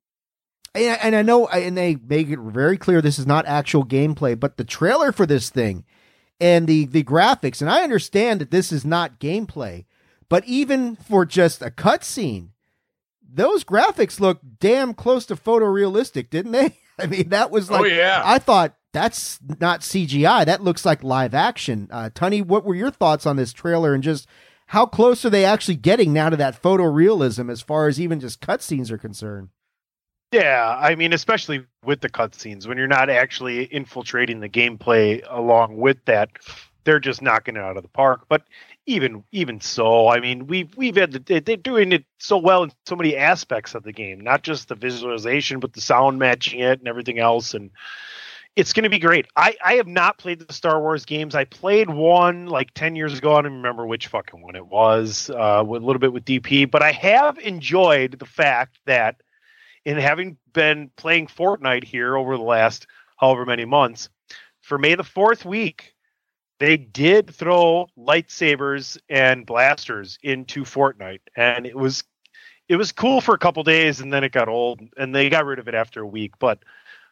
and, and I know, and they make it very clear this is not actual gameplay, but the trailer for this thing and the the graphics, and I understand that this is not gameplay, but even for just a cutscene, those graphics look damn close to photorealistic, didn't they? I mean, that was like, oh yeah, I thought that's not CGI. That looks like live action. Uh, Tunney, what were your thoughts on this trailer and just how close are they actually getting now to that photorealism as far as even just cutscenes are concerned? Yeah, I mean, especially with the cutscenes, when you're not actually infiltrating the gameplay along with that, they're just knocking it out of the park. But even even so, I mean, we've we've had the, they're doing it so well in so many aspects of the game, not just the visualization, but the sound matching it and everything else, and it's going to be great. I I have not played the Star Wars games. I played one like ten years ago. I don't remember which fucking one it was. Uh, a little bit with DP, but I have enjoyed the fact that in having been playing Fortnite here over the last however many months, for May the fourth week, they did throw lightsabers and blasters into Fortnite, and it was it was cool for a couple days, and then it got old, and they got rid of it after a week. But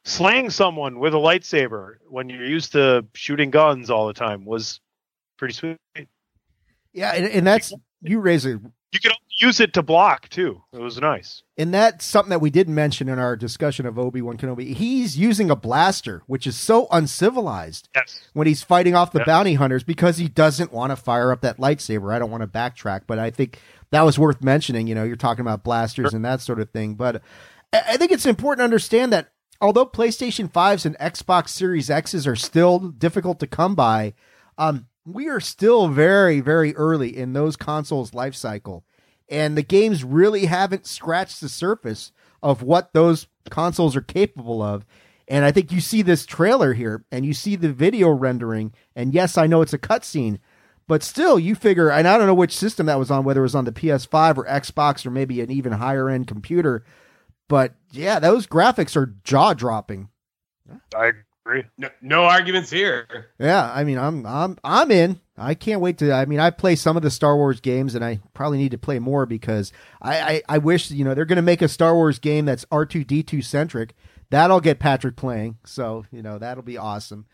slaying someone with a lightsaber when you're used to shooting guns all the time was pretty sweet. Yeah, and, and that's you raise a You could use it to block too. It was nice. and that's something that we didn't mention in our discussion of Obi Wan Kenobi. He's using a blaster, which is so uncivilized Yes. when he's fighting off the bounty hunters because he doesn't want to fire up that lightsaber. I don't want to backtrack, but I think that was worth mentioning. You know, you're talking about blasters and that sort of thing, but I I think it's important to understand that although PlayStation 5s and Xbox Series X's are still difficult to come by, um, we are still very, very early in those consoles' life cycle. And the games really haven't scratched the surface of what those consoles are capable of. And I think you see this trailer here and you see the video rendering. And yes, I know it's a cutscene, but still, you figure, and I don't know which system that was on, whether it was on the PS5 or Xbox or maybe an even higher end computer. But yeah, those graphics are jaw dropping. I. no, no arguments here. Yeah, I mean, I'm I'm I'm in. I can't wait to. I mean, I play some of the Star Wars games, and I probably need to play more because I I, I wish you know they're going to make a Star Wars game that's R two D two centric. That'll get Patrick playing, so you know that'll be awesome.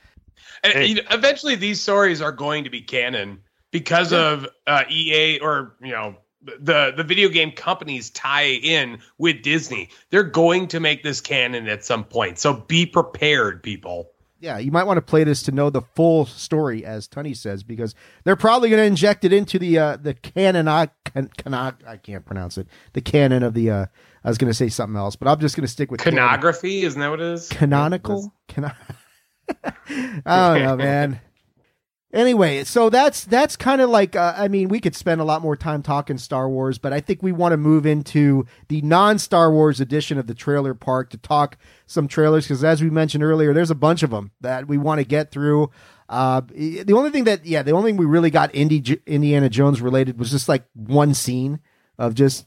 And Hey. you know, eventually, these stories are going to be canon because of uh, EA or you know the the video game companies tie in with Disney. They're going to make this canon at some point. So be prepared, people. Yeah, you might want to play this to know the full story, as Tunney says, because they're probably going to inject it into the uh, the canon. I can, cannot, I can't pronounce it. The canon of the. Uh, I was going to say something else, but I'm just going to stick with canon. Isn't that what it is? canonical. Cano- I don't know, man. Anyway, so that's that's kind of like uh, I mean, we could spend a lot more time talking Star Wars, but I think we want to move into the non-Star Wars edition of the trailer park to talk some trailers because, as we mentioned earlier, there's a bunch of them that we want to get through. Uh, the only thing that, yeah, the only thing we really got Indy, Indiana Jones related was just like one scene of just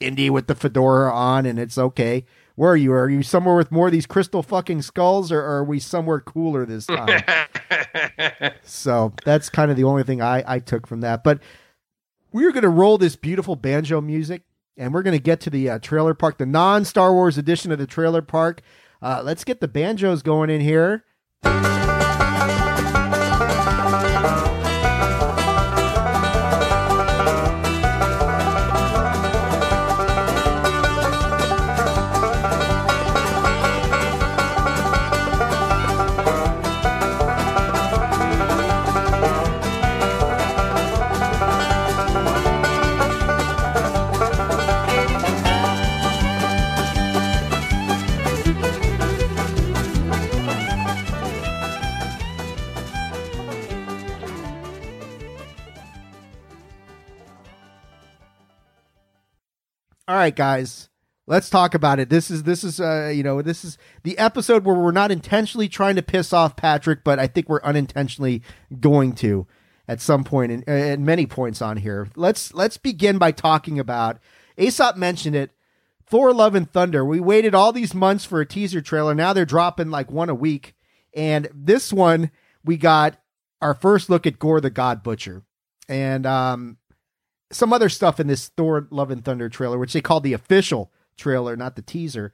Indy with the fedora on, and it's okay. Where are you? Are you somewhere with more of these crystal fucking skulls, or, or are we somewhere cooler this time? so that's kind of the only thing I, I took from that. But we're going to roll this beautiful banjo music, and we're going to get to the uh, trailer park, the non Star Wars edition of the trailer park. Uh, let's get the banjos going in here. All right, guys. Let's talk about it. This is this is uh you know this is the episode where we're not intentionally trying to piss off Patrick, but I think we're unintentionally going to at some point and at many points on here. Let's let's begin by talking about Aesop mentioned it. Thor: Love and Thunder. We waited all these months for a teaser trailer. Now they're dropping like one a week, and this one we got our first look at Gorr the God Butcher, and um some other stuff in this Thor: Love and Thunder trailer, which they called the official trailer, not the teaser.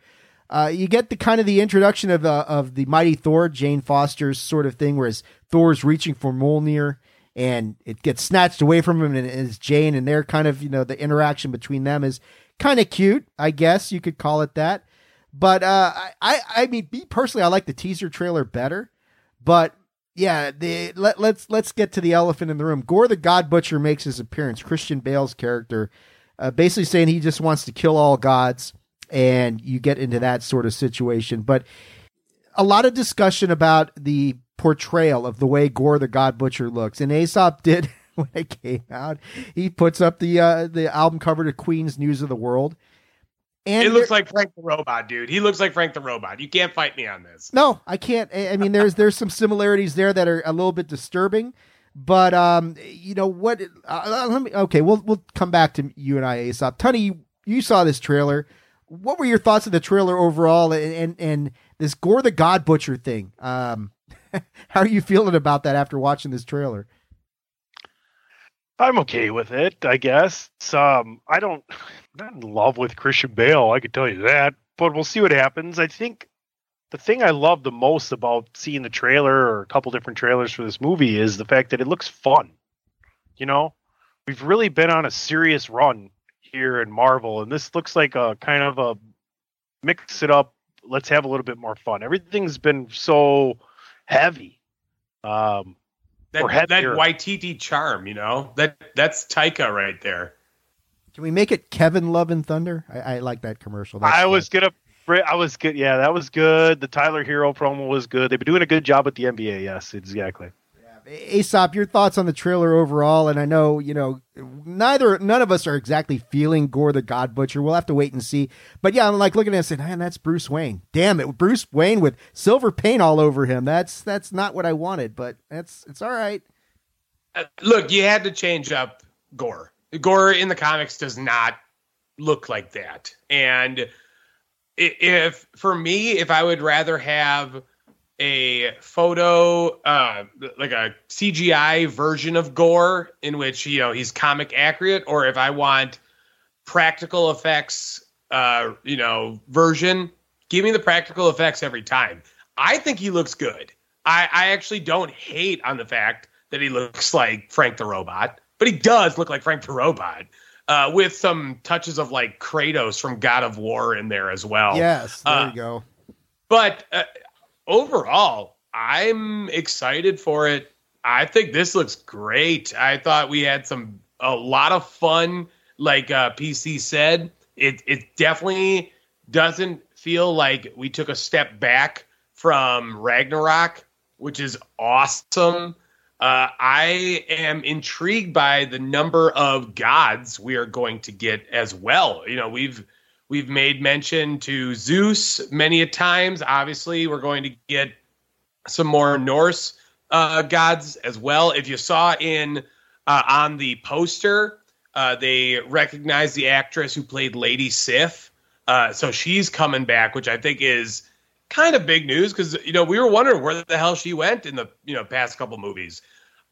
Uh, you get the kind of the introduction of uh, of the mighty Thor, Jane Foster's sort of thing, whereas Thor's reaching for Mjolnir and it gets snatched away from him, and it's Jane, and they're kind of you know the interaction between them is kind of cute, I guess you could call it that. But uh, I I mean, me personally, I like the teaser trailer better, but yeah, the let, let's let's get to the elephant in the room. Gorr the God Butcher makes his appearance. Christian Bale's character, uh, basically saying he just wants to kill all gods and you get into that sort of situation. But a lot of discussion about the portrayal of the way Gorr the God Butcher looks, and Aesop did when it came out. He puts up the uh, the album cover to Queen's News of the World. And it looks like Frank the Robot, dude. He looks like Frank the Robot. You can't fight me on this. No, I can't. I mean, there's there's some similarities there that are a little bit disturbing, but um, you know what? Uh, let me. Okay, we'll we'll come back to you and I, Aesop. Tony, you, you saw this trailer what were your thoughts of the trailer overall and and, and this Gorr the God Butcher thing? Um, how are you feeling about that after watching this trailer? I'm okay with it, I guess. Um, I don't, I'm not in love with Christian Bale. I can tell you that, but we'll see what happens. I think the thing I love the most about seeing the trailer or a couple different trailers for this movie is the fact that it looks fun. You know, we've really been on a serious run here in Marvel, and this looks like a kind of a mix it up. Let's have a little bit more fun. Everything's been so heavy. Um, that that Waititi charm, you know that that's Taika right there. Can we make it Kevin Love and Thunder? I, I like that commercial. That's I was gonna. I was good. Yeah, that was good. The Tyler Herro promo was good. They've been doing a good job with the NBA. Yes, exactly. Aesop, your thoughts on the trailer overall? And I know you know neither none of us are exactly feeling Gorr the God Butcher. We'll have to wait and see. But yeah, I'm like looking at it and saying, man, that's Bruce Wayne. Damn it, Bruce Wayne with silver paint all over him. That's that's not what I wanted, but that's it's all right. Uh, look, you had to change up Gorr. Gorr in the comics does not look like that, and if for me, if I would rather have a photo, uh, like a CGI version of Gorr, in which you know he's comic accurate, or if I want practical effects, uh, you know, version, give me the practical effects every time. I think he looks good. I, I actually don't hate on the fact that he looks like Frank the Robot, but he does look like Frank the Robot. Uh, with some touches of like Kratos from God of War in there as well. Yes, there uh, you go. But uh, overall, I'm excited for it. I think this looks great. I thought we had some a lot of fun. Like uh, PC said, it it definitely doesn't feel like we took a step back from Ragnarok, which is awesome. Uh, I am intrigued by the number of gods we are going to get as well. You know, we've We've made mention to Zeus many a times. Obviously, we're going to get some more Norse uh, gods as well. If you saw in uh, on the poster, uh, they recognize the actress who played Lady Sif. Uh, so she's coming back, which I think is kind of big news because you know we were wondering where the hell she went in the you know past couple movies.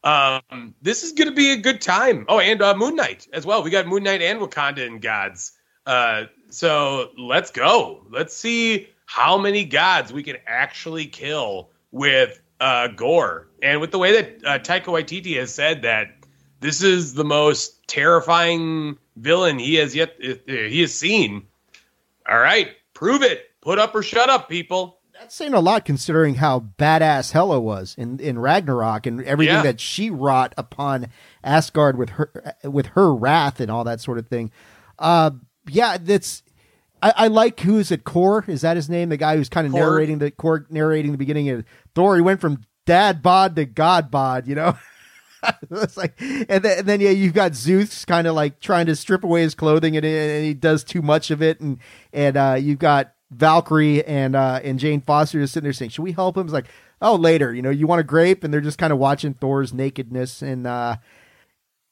Um, this is going to be a good time. Oh, and uh, Moon Knight as well. We got Moon Knight and Wakanda and gods. Uh, so let's go. Let's see how many gods we can actually kill with uh, Gorr. And with the way that uh, Taika Waititi has said that this is the most terrifying villain he has yet he has seen. All right, prove it. Put up or shut up, people. That's saying a lot considering how badass Hela was in, in Ragnarok and everything yeah. that she wrought upon Asgard with her with her wrath and all that sort of thing. Uh, yeah, that's I, I, like who's at Korg. Is that his name? The guy who's kind of narrating the core, narrating the beginning of Thor. He went from dad bod to god bod. You know. it's like, and then, and then yeah, you've got Zeus kind of like trying to strip away his clothing, and, and he does too much of it, and and uh, you've got Valkyrie and uh, and Jane Foster just sitting there saying, "Should we help him?" It's like, oh, later, you know, you want a grape, and they're just kind of watching Thor's nakedness, and uh,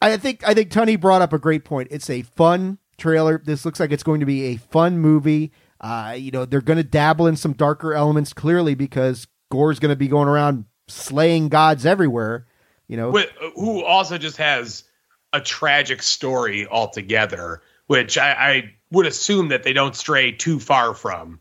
I think I think Tony brought up a great point. It's a fun trailer. This looks like it's going to be a fun movie. Uh, you know, they're going to dabble in some darker elements clearly because Gorr's going to be going around slaying gods everywhere. You know, With, who also just has a tragic story altogether, which I, I would assume that they don't stray too far from.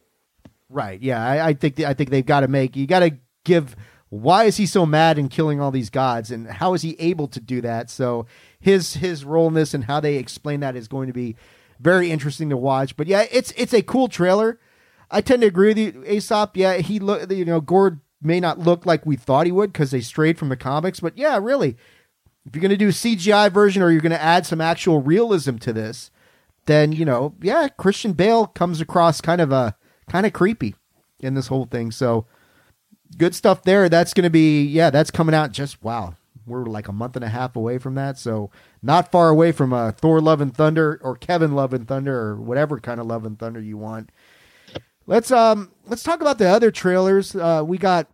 right? Yeah, I, I think I think they've got to make you got to give. Why is he so mad and killing all these gods, and how is he able to do that? So his his role in this and how they explain that is going to be very interesting to watch. But yeah, it's it's a cool trailer. I tend to agree with you, Aesop. Yeah, he look you know Gorr may not look like we thought he would because they strayed from the comics, but yeah, really, if you're going to do CGI version or you're going to add some actual realism to this, then you know, yeah, Christian Bale comes across kind of a kind of creepy in this whole thing. So good stuff there. That's going to be yeah, that's coming out just wow. We're like a month and a half away from that, so not far away from uh, Thor: Love and Thunder or Kevin Love and Thunder or whatever kind of Love and Thunder you want. Let's um let's talk about the other trailers. Uh, we got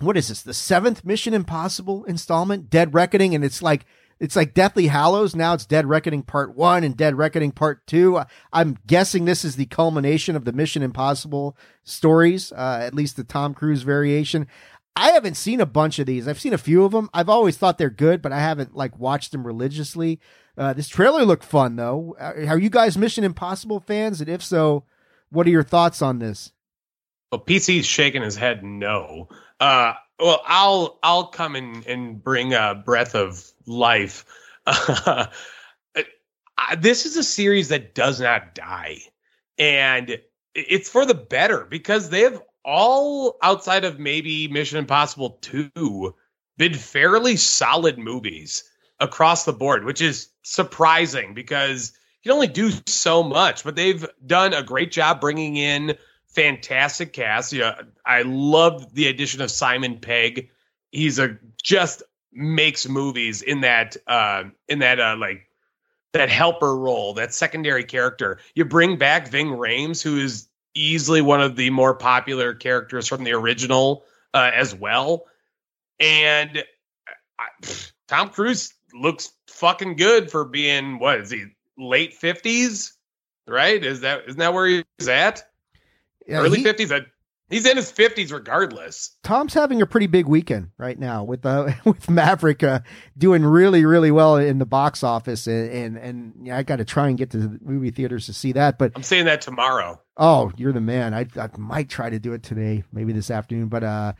what is this? The seventh Mission Impossible installment, Dead Reckoning, and it's like it's like Deathly Hallows. Now it's Dead Reckoning Part One and Dead Reckoning Part Two. I'm guessing this is the culmination of the Mission Impossible stories, uh, at least the Tom Cruise variation. I haven't seen a bunch of these. I've seen a few of them. I've always thought they're good, but I haven't like watched them religiously. Uh, this trailer looked fun though. Uh, Are you guys Mission Impossible fans? And if so, what are your thoughts on this? Well, PC's shaking his head no. Uh, well, I'll I'll come and and bring a breath of life. This is a series that does not die, and it's for the better because they have all outside of maybe Mission Impossible two been fairly solid movies across the board, which is surprising because you can only do so much. But they've done a great job bringing in fantastic cast. Yeah, I love the addition of Simon Pegg. He's a just makes movies in that uh in that uh like that helper role, that secondary character. You bring back Ving Rhames, who is easily one of the more popular characters from the original uh, as well. And I, pff, Tom Cruise looks fucking good for being what is he late fifties? Right? Is that isn't that where he's at? Yeah, Early fifties. He's in his fifties regardless. Tom's having a pretty big weekend right now with uh, with Maverick uh, doing really really well in the box office and and, and yeah, I got to try and get to the movie theaters to see that. But I'm saying that tomorrow. oh, you're the man. I I might try to do it today, maybe this afternoon. But uh,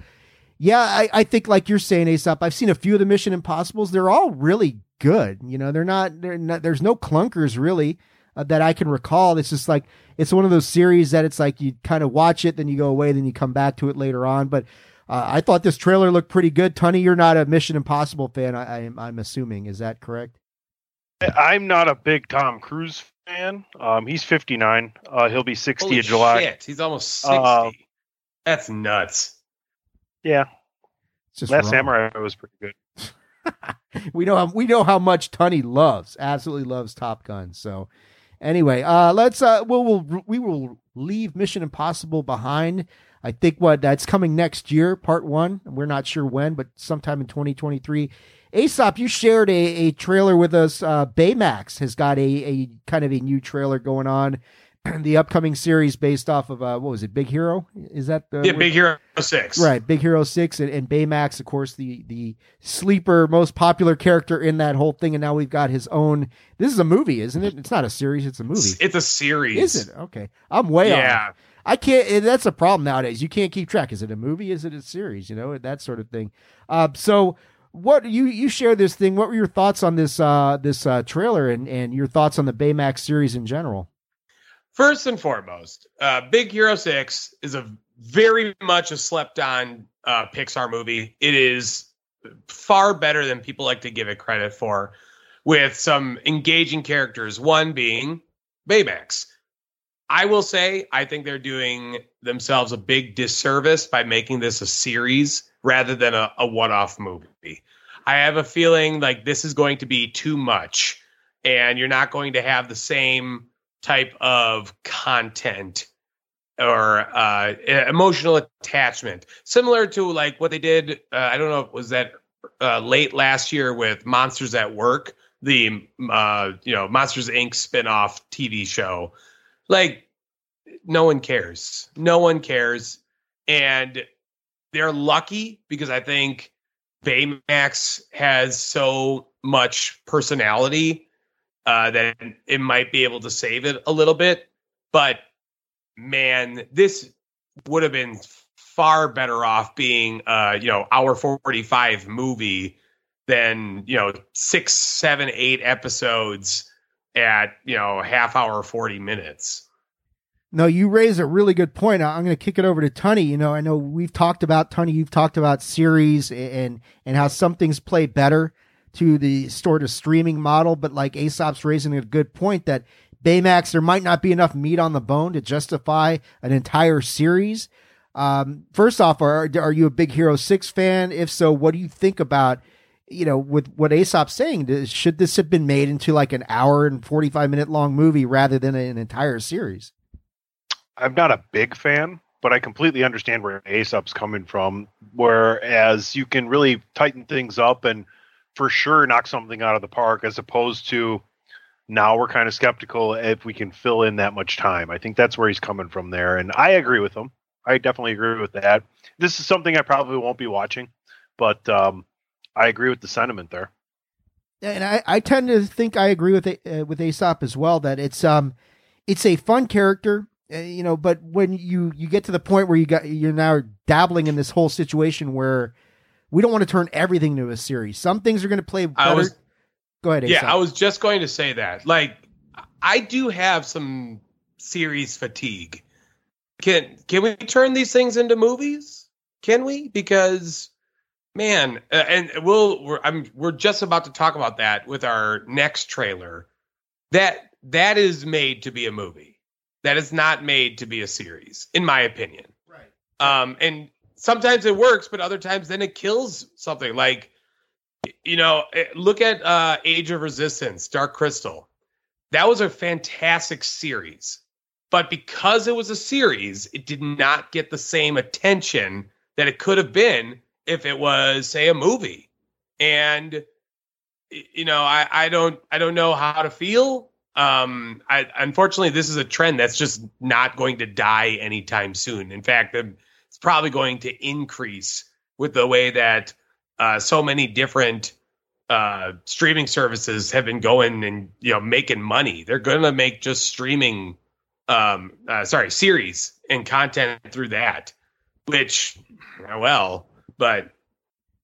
yeah, I, I think like you're saying, Aesop. I've seen a few of the Mission Impossibles. They're all really good. You know, they're not. They're not. There's no clunkers really uh, that I can recall. It's just like it's one of those series that it's like you kind of watch it, then you go away, then you come back to it later on. But uh, I thought this trailer looked pretty good. Tunney, you're not a Mission Impossible fan. I, I'm I'm assuming is that correct? I'm not a big Tom Cruise fan. Um, he's 59. Uh, he'll be 60 Holy in July. shit, he's almost sixty. Uh, That's nuts. Yeah, just Last wrong. Samurai was pretty good. we know how we know how much Tunney loves, absolutely loves Top Gun. So anyway, uh, let's uh, we'll, we'll we will leave Mission Impossible behind. I think what that's coming next year, part one. We're not sure when, but sometime in 2023. Aesop, you shared a, a trailer with us. Uh, Baymax has got a, a kind of a new trailer going on. the upcoming series based off of uh, what was it, Big Hero? Is that the Yeah, Big Hero Six. Right, Big Hero Six and, and Baymax, of course, the the sleeper, most popular character in that whole thing, and now we've got his own. This is a movie, isn't it? It's not a series; it's a movie. It's, a series. Is it okay? I'm way Yeah. off. I can't. eh, That's a problem nowadays. You can't keep track. Is it a movie? Is it a series? You know that sort of thing. Uh, so, what you you share this thing? What were your thoughts on this uh, this uh, trailer and and your thoughts on the Baymax series in general? First and foremost, uh, Big Hero 6 is a very much a slept on uh, Pixar movie. It is far better than people like to give it credit for, with some engaging characters, one being Baymax. I will say, I think they're doing themselves a big disservice by making this a series rather than a, a one off movie. I have a feeling like this is going to be too much, and you're not going to have the same type of content or uh, emotional attachment, similar to like what they did. Uh, I don't know was that uh, late last year with Monsters at Work, the uh, you know Monsters Inc. spinoff TV show. Like, no one cares. No one cares, and they're lucky because I think Baymax has so much personality uh, that it might be able to save it a little bit. But man, this would have been far better off being, uh, you know, hour 45 movie than, you know, six, seven, eight episodes at, you know, half hour, 40 minutes. No, you raise a really good point. I'm going to kick it over to Tony. You know, I know we've talked about Tony. You've talked about series and and how some things play better to the sort of streaming model, but like Aesop's raising a good point that Baymax there might not be enough meat on the bone to justify an entire series. Um, first off, are are you a big Hero Six fan? If so, what do you think about you know with what Aesop's saying? Should this have been made into like an hour and forty five minute long movie rather than an entire series? I'm not a big fan, but I completely understand where Aesop's coming from. Whereas you can really tighten things up and for sure knock something out of the park, as opposed to now we're kind of skeptical if we can fill in that much time. I think that's where he's coming from there, and I agree with him. I definitely agree with that. This is something I probably won't be watching, but um, I agree with the sentiment there. And I, I tend to think I agree with uh, with Aesop as well that it's um it's a fun character, uh, you know. But when you you get to the point where you got you're now dabbling in this whole situation where we don't want to turn everything into a series. Some things are going to play better. Was, Go ahead. Yeah, I was just going to say that. Like, I do have some series fatigue. Can can we turn these things into movies? Can we? Because man, uh, and we'll we're I'm we're just about to talk about that with our next trailer. That that is made to be a movie. That is not made to be a series, in my opinion. Right. Um, and sometimes it works, but other times then it kills something. Like you know, eh, look at uh, Age of Resistance, Dark Crystal. That was a fantastic series. But because it was a series, it did not get the same attention that it could have been if it was, say, a movie. And you know, I, I don't I don't know how to feel. Um, I, unfortunately, this is a trend that's just not going to die anytime soon. In fact, it's probably going to increase with the way that uh, so many different uh, streaming services have been going and you know making money. They're going to make just streaming, um, uh, sorry, series and content through that. Which, well, but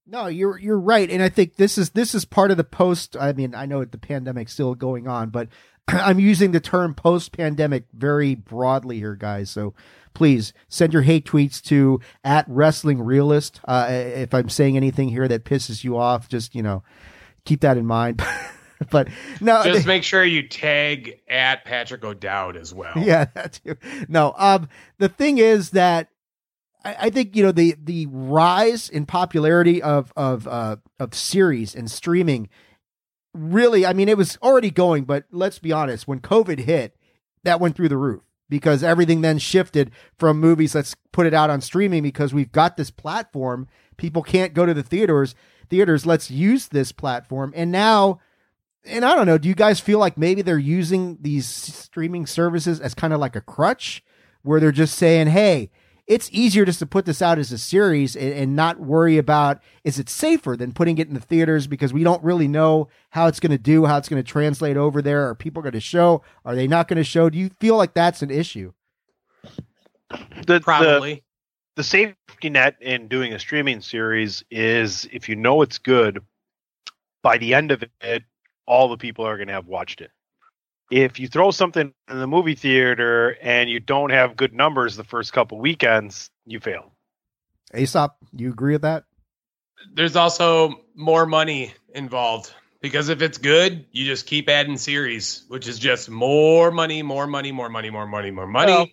no, you're you're right, and I think this is this is part of the post. I mean, I know the pandemic's still going on, but I'm using the term post pandemic very broadly here, guys. So please send your hate tweets to at wrestling realist. Uh, if I'm saying anything here that pisses you off, just, you know, keep that in mind. but no, just make sure you tag at Patrick O'Dowd as well. Yeah, that's no. Um, the thing is that I, I, think you know the the rise in popularity of of uh, of series and streaming. Really, I mean, it was already going, but let's be honest. When COVID hit, that went through the roof because everything then shifted from movies. Let's put it out on streaming because we've got this platform. People can't go to the theaters. Theaters, let's use this platform. And now, and I don't know, do you guys feel like maybe they're using these streaming services as kind of like a crutch where they're just saying, hey, it's easier just to put this out as a series and, and, not worry about is it safer than putting it in the theaters because we don't really know how it's going to do, how it's going to translate over there. Are people going to show? Are they not going to show? Do you feel like that's an issue? The, Probably. The, the safety net in doing a streaming series is if you know it's good, by the end of it, all the people are going to have watched it if you throw something in the movie theater and you don't have good numbers the first couple weekends, you fail. Aesop, you agree with that? There's also more money involved because if it's good, you just keep adding series, which is just more money, more money, more money, more money, more money. Well,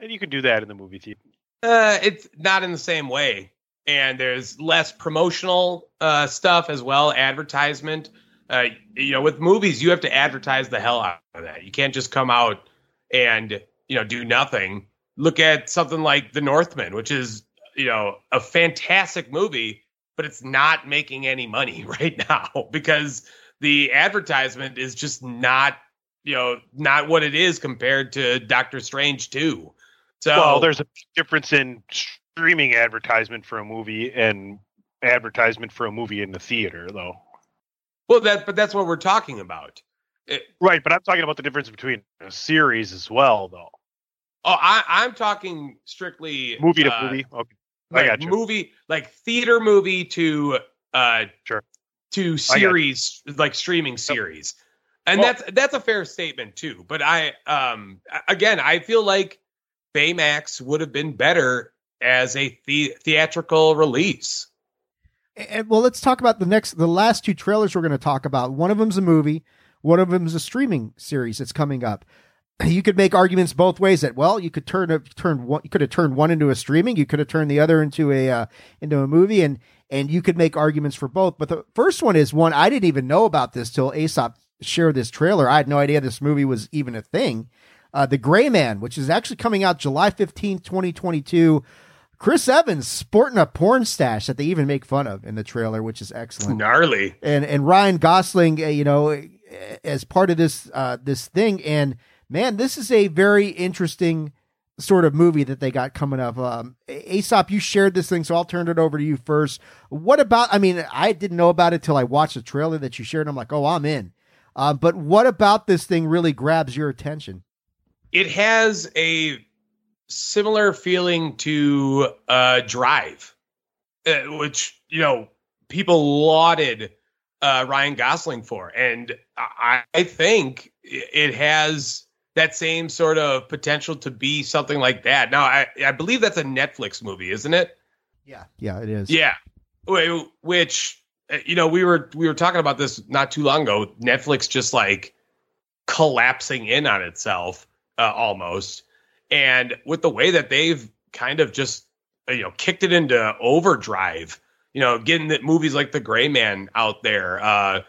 and you can do that in the movie theater. Uh, it's not in the same way. and there's less promotional uh, stuff as well, advertisement. Uh, you know, with movies, you have to advertise the hell out of that. You can't just come out and you know do nothing. Look at something like The Northman, which is you know a fantastic movie, but it's not making any money right now because the advertisement is just not you know not what it is compared to Doctor Strange 2. So well, there's a difference in streaming advertisement for a movie and advertisement for a movie in the theater, though. Well, that but that's what we're talking about. It, right, but I'm talking about the difference between a series as well, though. Oh, I, I'm talking strictly movie to uh, movie. Okay, like I got you. movie, like theater movie to uh Sure. to series, like streaming series, and Well- that's that's a fair statement too. But I um again, I feel like Baymax would have been better as a the- theatrical release. And, well, let's talk about the next, the last two trailers we're going to talk about. One of them's a movie, one of them's a streaming series that's coming up. You could make arguments both ways. That well, you could turn a turn one, you could have turned one into a streaming, you could have turned the other into a uh, into a movie, and and you could make arguments for both. But the first one is one I didn't even know about this till Aesop shared this trailer. I had no idea this movie was even a thing. Uh, the Gray Man, which is actually coming out July fifteenth, twenty twenty two. Chris Evans sporting a porn stash that they even make fun of in the trailer, which is excellent. Gnarly. And and Ryan Gosling, uh, you know, uh, as part of this uh, this thing, and man, this is a very interesting sort of movie that they got coming up. Um, Aesop, you shared this thing, so I'll turn it over to you first. What about? I mean, I didn't know about it till I watched the trailer that you shared. And I'm like, oh, I'm in. Uh, but what about this thing really grabs your attention? It has a similar feeling to uh, Drive, uh, which you know people lauded uh, Ryan Gosling for, and I, I think it has that same sort of potential to be something like that. Now, I, I believe that's a Netflix movie, isn't it? Yeah, yeah, it is. Yeah, which uh, you know we were we were talking about this not too long ago. Netflix just like collapsing in on itself uh, almost, and with the way that they've kind of just uh, you know kicked it into overdrive. You know, getting the movies like The Gray Man out there. Uh,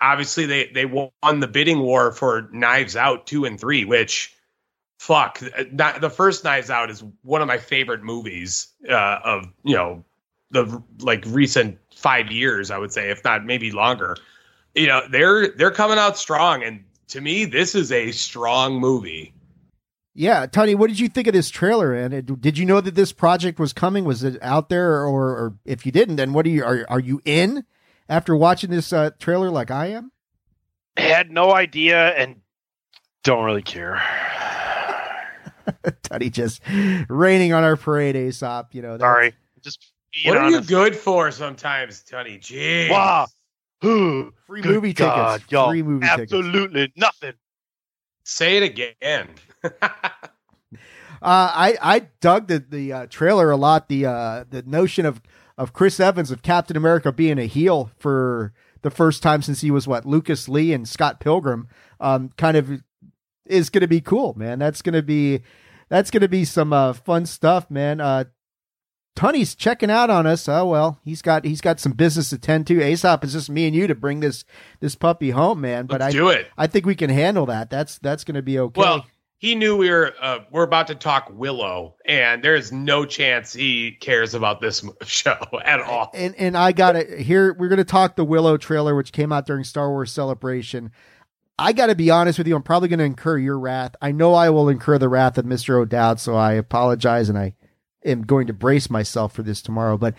obviously, they they won the bidding war for Knives Out two and three, which fuck not, the first knives out is one of my favorite movies uh, of you know the like recent five years i would say if not maybe longer you know they're they're coming out strong and to me this is a strong movie Yeah, Tony, what did you think of this trailer? And it- did you know that this project was coming? Was it out there, or, or if you didn't, then what are you are are you in after watching this uh, trailer like I am? I Had no idea and don't really care. Tony just raining on our parade, Aesop. You know, Sorry. Just being what are you good for sometimes tony jeez Wow. Ooh, Free good movie God, tickets. y'all. Free movie tickets. Absolutely nothing. say it again I I dug the the uh, trailer a lot. The uh, the notion of of Chris Evans of Captain America being a heel for the first time since he was what Lucas Lee and Scott Pilgrim. Um, kind of is going to be cool, man. That's going to be that's going to be some uh, fun stuff, man. Uh, Tony's checking out on us. Oh well, he's got he's got some business to tend to. Aesop is just me and you to bring this this puppy home, man. But let's I do it I think we can handle that. That's that's going to be okay. well he knew we were uh, we're about to talk willow and there's no chance he cares about this show at all and and I got it here. We're going to talk the Willow trailer, which came out during Star Wars Celebration. I got to be honest with you. I'm probably going to incur your wrath. I know I will incur the wrath of Mister O'Dowd, so I apologize, and I am going to brace myself for this tomorrow. But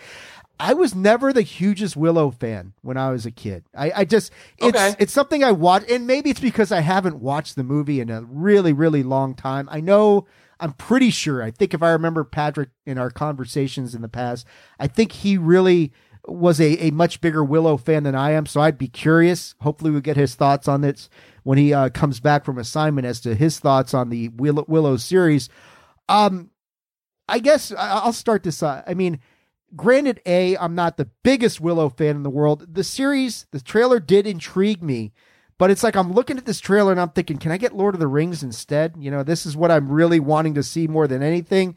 I was never the hugest Willow fan when I was a kid. I, I just it's Okay. it's something I watch, and maybe it's because I haven't watched the movie in a really really long time. I know. I'm pretty sure. I think if I remember Patrick in our conversations in the past, I think he really was a, a much bigger Willow fan than I am. So I'd be curious. Hopefully, we'll get his thoughts on this when he uh, comes back from assignment as to his thoughts on the Willow, Willow series. Um, I guess I'll start this. Uh, I mean, granted, a I'm not the biggest Willow fan in the world. The series, the trailer did intrigue me, but it's like I'm looking at this trailer and I'm thinking, can I get Lord of the Rings instead? You know, this is what I'm really wanting to see more than anything.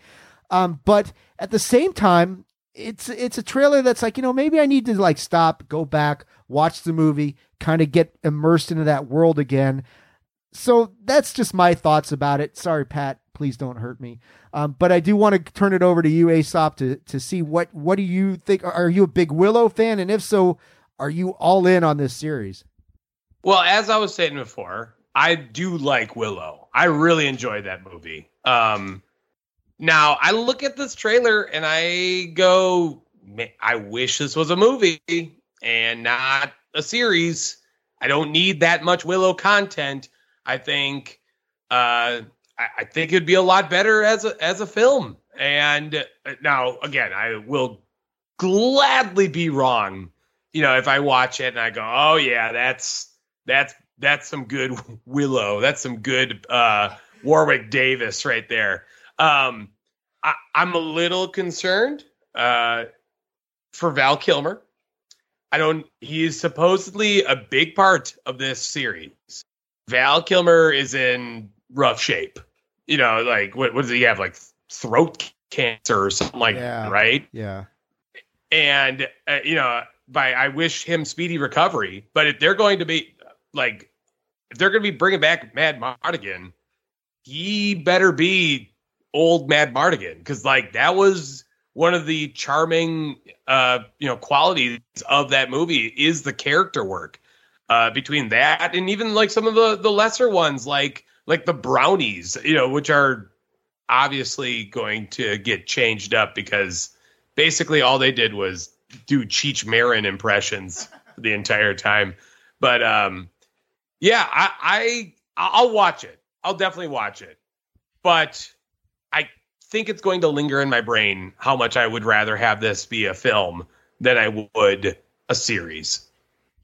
Um, but at the same time, it's it's a trailer that's like you know maybe I need to like stop, go back, watch the movie, kind of get immersed into that world again. So that's just my thoughts about it. Sorry, Pat. Please don't hurt me. Um, but I do want to turn it over to you, Aesop, to to see what what do you think? Are you a big Willow fan? And if so, are you all in on this series? Well, as I was saying before, I do like Willow. I really enjoyed that movie. Um, now I look at this trailer and I go, I wish this was a movie and not a series. I don't need that much Willow content. I think, uh, I, I think it'd be a lot better as a as a film. And uh, now, again, I will gladly be wrong. You know, if I watch it and I go, oh yeah, that's that's that's some good Willow. That's some good uh, Warwick Davis right there. Um, I, am a little concerned uh, for Val Kilmer. I don't. He is supposedly a big part of this series. Val Kilmer is in rough shape. You know, like what, what does he have? Like throat cancer or something like yeah. that, right? Yeah. And uh, you know, by I wish him speedy recovery. But if they're going to be like, if they're going to be bringing back Madmartigan, he better be old Madmartigan because like that was one of the charming uh you know qualities of that movie is the character work uh between that and even like some of the the lesser ones like like the brownies you know which are obviously going to get changed up because basically all they did was do Cheech Marin impressions the entire time. But um yeah I I I'll watch it. I'll definitely watch it. But I think it's going to linger in my brain how much I would rather have this be a film than I would a series.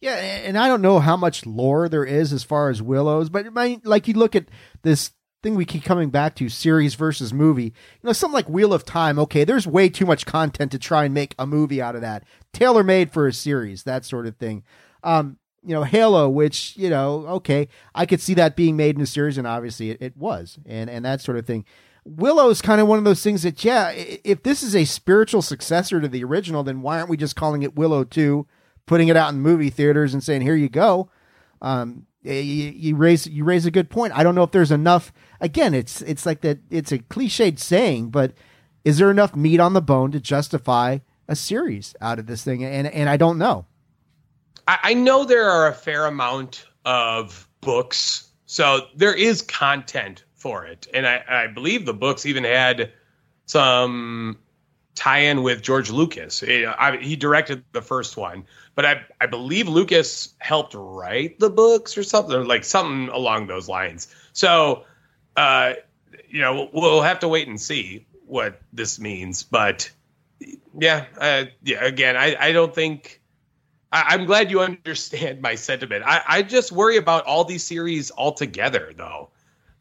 Yeah, and I don't know how much lore there is as far as Willows, but like you look at this thing we keep coming back to series versus movie. You know, something like Wheel of Time, okay, there's way too much content to try and make a movie out of that. Tailor made for a series, that sort of thing. Um, you know, Halo, which, you know, okay, I could see that being made in a series, and obviously it, it was, and, and that sort of thing. Willow is kind of one of those things that, yeah, if this is a spiritual successor to the original, then why aren't we just calling it Willow 2, putting it out in movie theaters and saying, here you go? Um, you, you raise you raise a good point. I don't know if there's enough. Again, it's it's like that. It's a cliched saying, but is there enough meat on the bone to justify a series out of this thing? And and I don't know. I, I know there are a fair amount of books, so there is content for it. And I, I believe the books even had some tie-in with George Lucas. He, I, he directed the first one, but I, I believe Lucas helped write the books or something, like something along those lines. So, uh, you know, we'll have to wait and see what this means. But yeah, uh, yeah. Again, I, I don't think. I, am glad you understand my sentiment. I, I just worry about all these series altogether, though.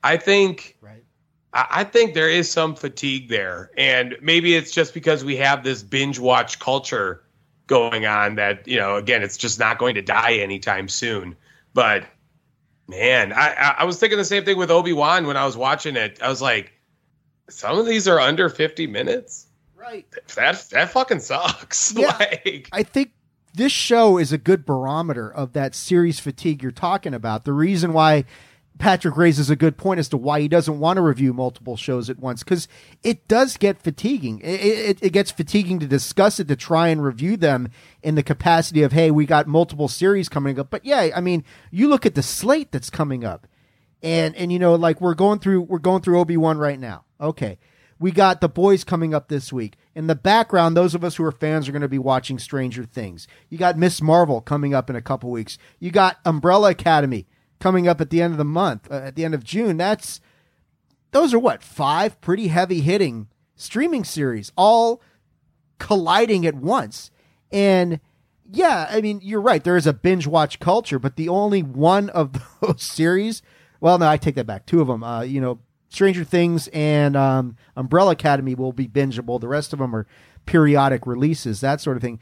I think right. I think there is some fatigue there, and maybe it's just because we have this binge watch culture going on that you know again it's just not going to die anytime soon. But man, I I was thinking the same thing with Obi Wan when I was watching it. I was like, some of these are under fifty minutes. Right. That that fucking sucks. Yeah, like, I think this show is a good barometer of that series fatigue you're talking about. The reason why Patrick raises a good point as to why he doesn't want to review multiple shows at once because it does get fatiguing. It, it, it, gets fatiguing to discuss it, to try and review them in the capacity of, hey, we got multiple series coming up. But yeah, I mean, you look at the slate that's coming up, and and you know, like we're going through we're going through Obi Wan right now. Okay, we got the boys coming up this week. In the background, those of us who are fans are going to be watching Stranger Things. You got Miss Marvel coming up in a couple weeks. You got Umbrella Academy coming up at the end of the month, uh, at the end of June. That's those are what five pretty heavy hitting streaming series, all colliding at once. And yeah, I mean, you're right. There is a binge watch culture, but the only one of those series, well, no, I take that back. Two of them, uh, you know, Stranger Things and um, Umbrella Academy will be bingeable. The rest of them are periodic releases, that sort of thing.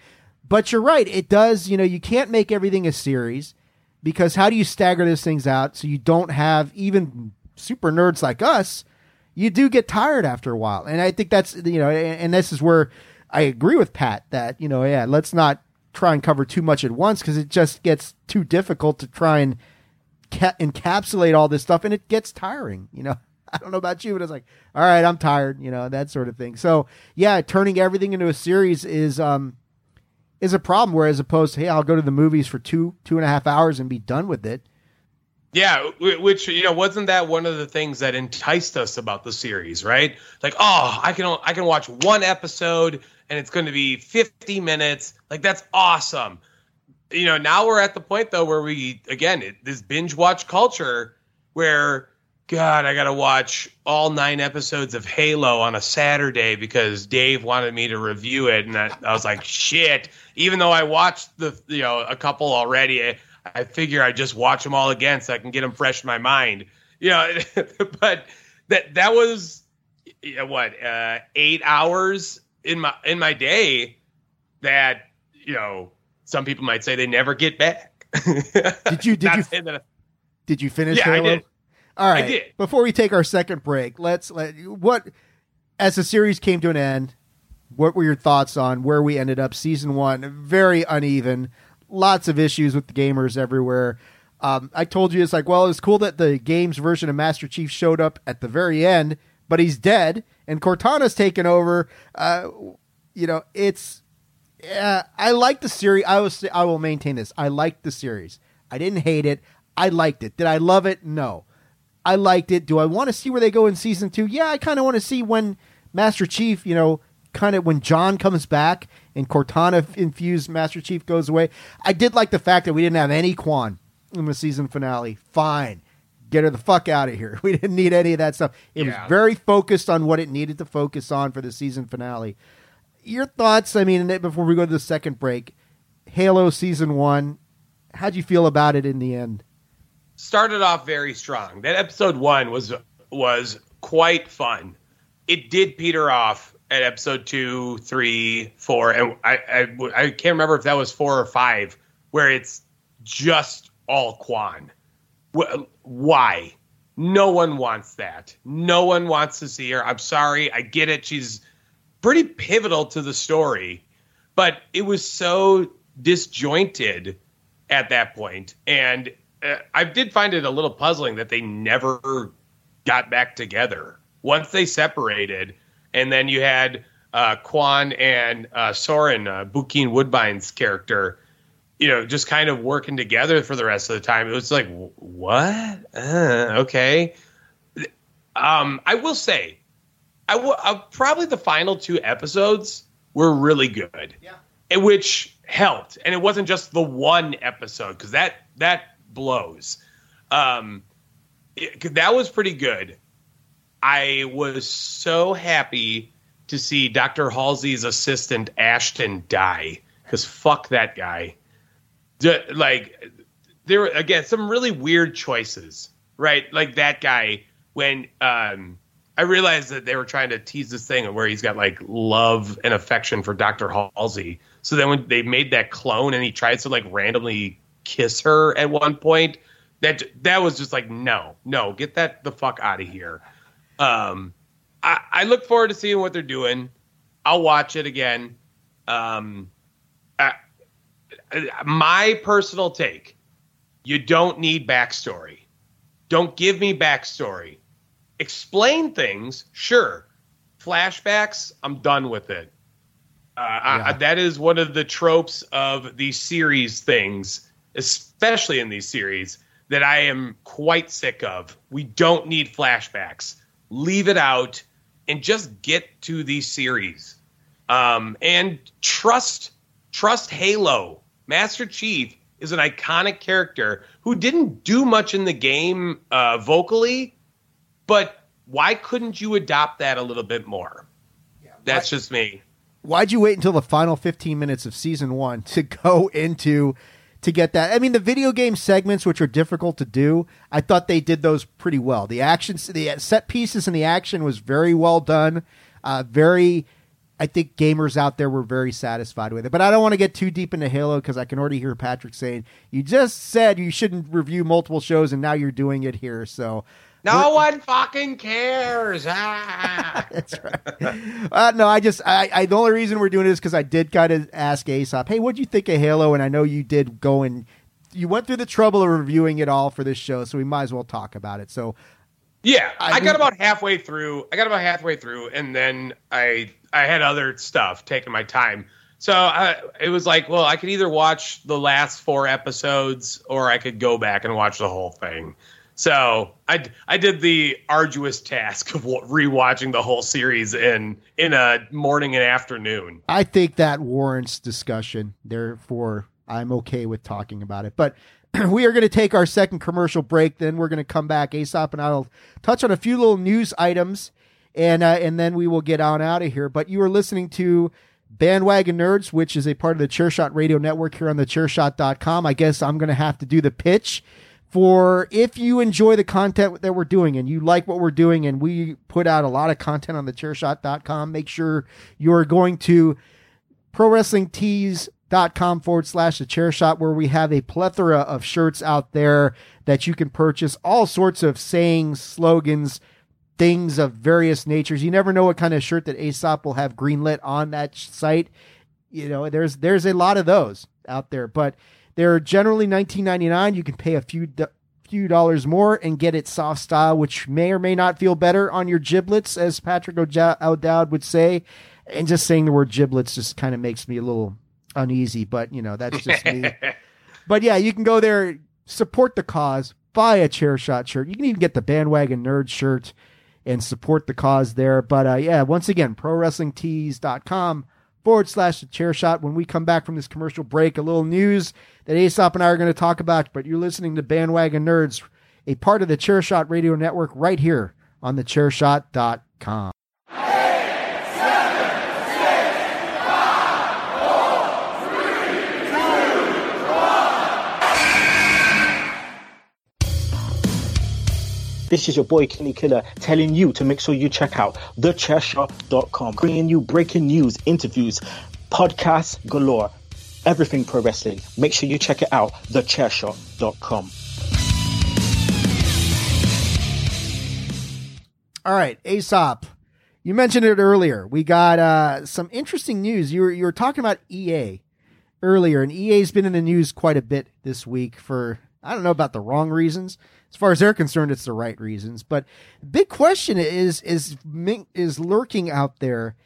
But you're right. It does, you know, you can't make everything a series because how do you stagger those things out so you don't have even super nerds like us? You do get tired after a while, and I think that's you know, and, and this is where I agree with Pat that you know, yeah, let's not try and cover too much at once because it just gets too difficult to try and ca- encapsulate all this stuff, and it gets tiring. You know, I don't know about you, but it's like, all right, I'm tired. You know, that sort of thing. So yeah, turning everything into a series is um is a problem. Whereas opposed to hey, I'll go to the movies for two two and a half hours and be done with it. Yeah, which you know wasn't that one of the things that enticed us about the series, right? Like, oh, I can I can watch one episode and it's going to be 50 minutes. Like that's awesome. You know, now we're at the point though where we again, it, this binge watch culture where god, I got to watch all 9 episodes of Halo on a Saturday because Dave wanted me to review it and I, I was like, shit, even though I watched the you know, a couple already, I figure I just watch them all again so I can get them fresh in my mind. You know, but that that was you know, what uh, eight hours in my in my day that you know some people might say they never get back. did you did you did you finish yeah, Halo? I did. All right. I did. Before we take our second break, let's let what as the series came to an end. What were your thoughts on where we ended up? Season one, very uneven lots of issues with the gamers everywhere. Um, I told you it's like, well, it's cool that the games version of Master Chief showed up at the very end, but he's dead and Cortana's taken over. Uh, you know, it's. Uh, I like the series. I will. I will maintain this. I liked the series. I didn't hate it. I liked it. Did I love it? No. I liked it. Do I want to see where they go in season two? Yeah, I kind of want to see when Master Chief, you know, kind of when John comes back and Cortana infused Master Chief goes away. I did like the fact that we didn't have any Kwan in the season finale. Fine. Get her the fuck out of here. We didn't need any of that stuff. It yeah. was very focused on what it needed to focus on for the season finale. Your thoughts, I mean, before we go to the second break, Halo season one, how'd you feel about it in the end? Started off very strong. That episode one was was quite fun. It did peter off at episode two, three, four, and I, I, I can't remember if that was four or five, where it's just all Kwan. Why? No one wants that. No one wants to see her. I'm sorry. I get it. She's pretty pivotal to the story, but it was so disjointed at that point, and I did find it a little puzzling that they never got back together. Once they separated, and then you had uh, Kwan and uh, Soren, uh, Bokeem Woodbine's character, you know, just kind of working together for the rest of the time. It was like, what? Uh, okay. Um, I will say, I will uh, probably the final two episodes were really good. Yeah. Which helped, and it wasn't just the one episode because that that blows. Um, it, that was pretty good. I was so happy to see Dr. Halsey's assistant Ashton die because fuck that guy. D- like there again some really weird choices, right? Like that guy when um, I realized that they were trying to tease this thing where he's got like love and affection for Dr. Halsey. So then when they made that clone and he tries to like randomly kiss her at one point, that that was just like no, no, get that the fuck out of here. Um, I, I, look forward to seeing what they're doing. I'll watch it again. Um, I, my personal take: you don't need backstory. Don't give me backstory. Explain things, sure. Flashbacks, I'm done with it. Uh, yeah. I, that is one of the tropes of these series things, especially in these series, that I am quite sick of. We don't need flashbacks leave it out, and just get to the series. Um, and trust trust Halo. Master Chief is an iconic character who didn't do much in the game uh, vocally, but why couldn't you adopt that a little bit more? Yeah, That's just me. Why'd you wait until the final 15 minutes of season one to go into to get that. I mean, the video game segments, which are difficult to do, I thought they did those pretty well. The action, the set pieces, and the action was very well done. Uh, very, I think gamers out there were very satisfied with it. But I don't want to get too deep into Halo because I can already hear Patrick saying, "You just said you shouldn't review multiple shows, and now you're doing it here." So. No one fucking cares. Ah. That's right. Uh, no, I just I, I the only reason we're doing it is because I did kind of ask Aesop, hey, what do you think of Halo? And I know you did go and you went through the trouble of reviewing it all for this show, so we might as well talk about it. So Yeah, I I, got about halfway through. I got about halfway through, and then I I had other stuff taking my time. So I, it was like, well, I could either watch the last four episodes, or I could go back and watch the whole thing. So I I did the arduous task of rewatching the whole series in in a morning and afternoon. I think that warrants discussion. Therefore, I'm okay with talking about it. But we are going to take our second commercial break. Then we're going to come back. Aesop and I'll touch on a few little news items, and uh, and then we will get on out of here. But you are listening to Bandwagon Nerds, which is a part of the Chairshot Radio Network here on the Chairshot.com. I guess I'm going to have to do the pitch for if you enjoy the content that we're doing and you like what we're doing and we put out a lot of content on the chairshot.com make sure you're going to prowrestlingtees.com forward slash the chair shot where we have a plethora of shirts out there that you can purchase all sorts of sayings slogans things of various natures. You never know what kind of shirt that aesop will have greenlit on that site. You know there's there's a lot of those out there but they're generally 19.99 you can pay a few do- few dollars more and get it soft style which may or may not feel better on your giblets as patrick o'dowd would say. And just saying the word giblets just kind of makes me a little uneasy but you know that's just me. But yeah you can go there support the cause buy a chair shot shirt. You can even get the bandwagon nerd shirt and support the cause there. But uh, yeah once again prowrestlingtees.com forward slash the chair shot. When we come back from this commercial break a little news that aesop and i are going to talk about but you're listening to bandwagon nerds a part of the chair shot radio network right here on the chairshot.com This is your boy Kenny Killer telling you to make sure you check out thechairshot.com, bringing you breaking news, interviews, podcasts galore, everything pro wrestling. Make sure you check it out, thechairshot.com. All right, Aesop. You mentioned it earlier. We got uh, some interesting news. You were you were talking about EA earlier, and EA's been in the news quite a bit this week for I don't know about the wrong reasons. As far as they're concerned, it's the right reasons. But big question is is is lurking out there.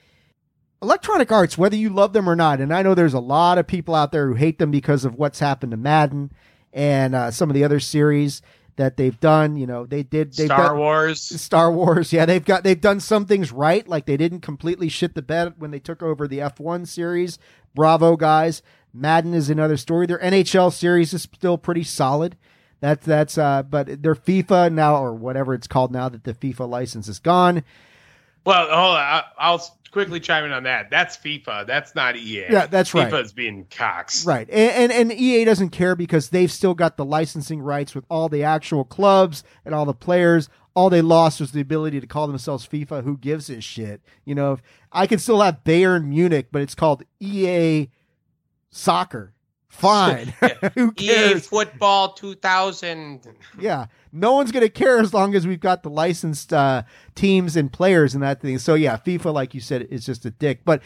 Electronic Arts, whether you love them or not, and I know there's a lot of people out there who hate them because of what's happened to Madden and uh, some of the other series that they've done. You know, they did they've Star done- Wars. Star Wars, yeah, they've got they've done some things right, like they didn't completely shit the bed when they took over the F1 series. Bravo, guys. Madden is another story. Their NHL series is still pretty solid. That's that's uh, but their FIFA now or whatever it's called now that the FIFA license is gone. Well, hold on. I- I'll quickly chime in on that. That's FIFA. That's not EA. Yeah, that's right. FIFA's being cocks. Right. And, and and EA doesn't care because they've still got the licensing rights with all the actual clubs and all the players. All they lost was the ability to call themselves FIFA. Who gives a shit? You know, if I can still have Bayern Munich, but it's called EA Soccer. Fine. Who cares? EA? Football 2000. Yeah. No one's going to care as long as we've got the licensed uh, teams and players and that thing. So, yeah, FIFA, like you said, is just a dick. But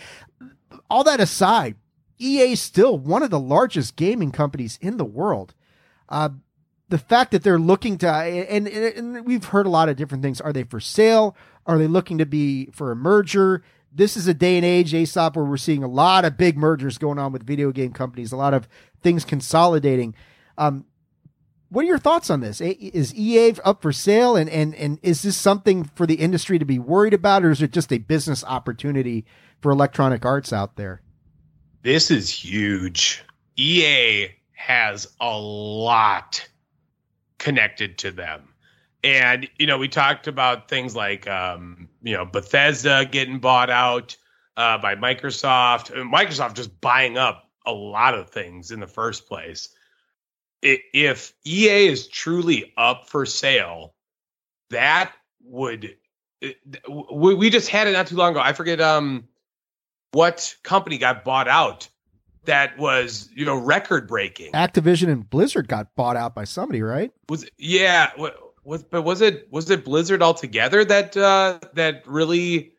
all that aside, EA is still one of the largest gaming companies in the world. Uh, the fact that they're looking to, and, and, and we've heard a lot of different things. Are they for sale? Are they looking to be for a merger? This is a day and age, Aesop, where we're seeing a lot of big mergers going on with video game companies, a lot of things consolidating. Um, what are your thoughts on this? Is EA up for sale, and and and is this something for the industry to be worried about, or is it just a business opportunity for Electronic Arts out there? This is huge. EA has a lot connected to them. And, you know, we talked about things like, um, you know, Bethesda getting bought out uh, by Microsoft, and Microsoft just buying up a lot of things in the first place. If EA is truly up for sale, that would. We we just had it not too long ago. I forget um what company got bought out that was you know record breaking Activision and Blizzard got bought out by somebody, right? was yeah was but was it was it Blizzard altogether that uh that really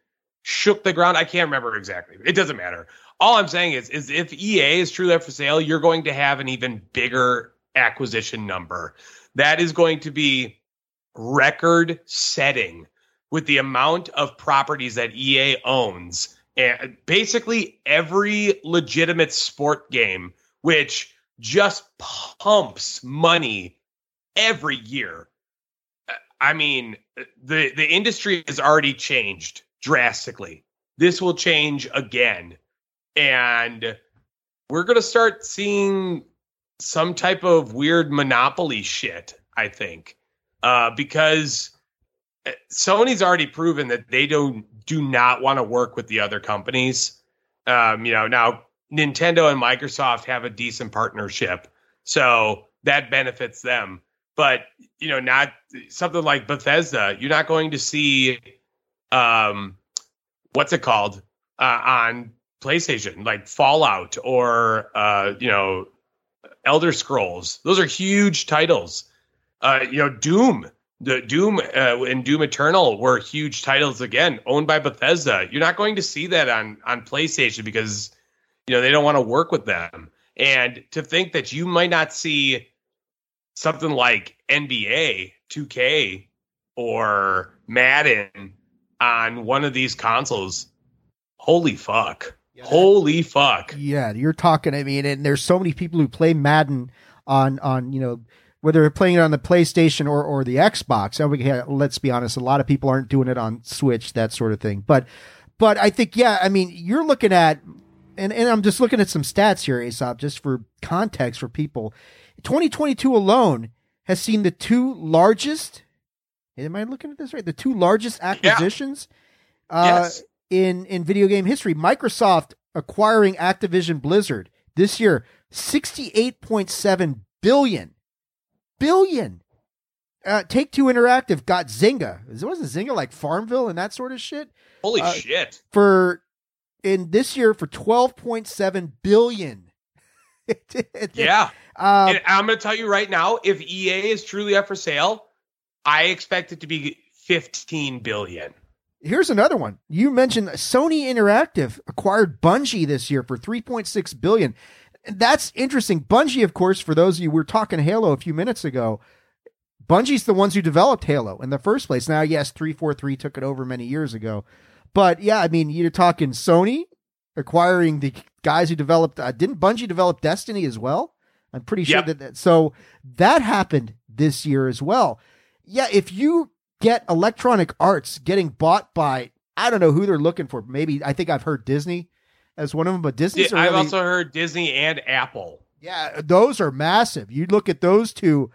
shook the ground? I can't remember exactly. It doesn't matter. All I'm saying is is if EA is truly up for sale, you're going to have an even bigger acquisition number. That is going to be record setting with the amount of properties that EA owns. And basically every legitimate sport game, which just pumps money every year. I mean, the the industry has already changed drastically. This will change again. And we're going to start seeing some type of weird monopoly shit, I think. Uh, because uh, Sony's already proven that they don't do not want to work with the other companies. Um, you know, now Nintendo and Microsoft have a decent partnership, so that benefits them. But you know, not something like Bethesda. You're not going to see, um, what's it called uh, on PlayStation, like Fallout or uh, you know, Elder Scrolls. Those are huge titles. Uh, you know, Doom the Doom uh, and Doom Eternal were huge titles again, owned by Bethesda. You're not going to see that on on PlayStation because you know they don't want to work with them. And to think that you might not see something like NBA 2K or Madden on one of these consoles, holy fuck. Yeah. Holy fuck. Yeah, you're talking I mean and there's so many people who play Madden on on, you know, whether they're playing it on the PlayStation or, or the Xbox. And we, let's be honest, a lot of people aren't doing it on Switch, that sort of thing. But, but I think, yeah, I mean, you're looking at, and, and I'm just looking at some stats here, Aesop, just for context for people. 2022 alone has seen the two largest, am I looking at this right? The two largest acquisitions yeah. uh, yes. in, in video game history. Microsoft acquiring Activision Blizzard this year, 68.7 billion billion. Uh, Take Two Interactive got Zynga. Wasn't Zynga like Farmville and that sort of shit? Holy uh, shit! For in this year for twelve point seven billion. Yeah, um, I'm going to tell you right now, if EA is truly up for sale, I expect it to be fifteen billion. Here's another one. You mentioned Sony Interactive acquired Bungie this year for 3.6 billion that's interesting. Bungie, of course, for those of you we were talking Halo a few minutes ago, Bungie's the ones who developed Halo in the first place. Now, yes, 343 took it over many years ago. But yeah, I mean, you're talking Sony acquiring the guys who developed, uh, didn't Bungie develop Destiny as well? I'm pretty sure yep. that, that, so that happened this year as well. Yeah, if you get Electronic Arts getting bought by, I don't know who they're looking for. Maybe, I think I've heard Disney as one of them, but Disney. Yeah, I've also heard Disney and Apple. Yeah, those are massive. You look at those two;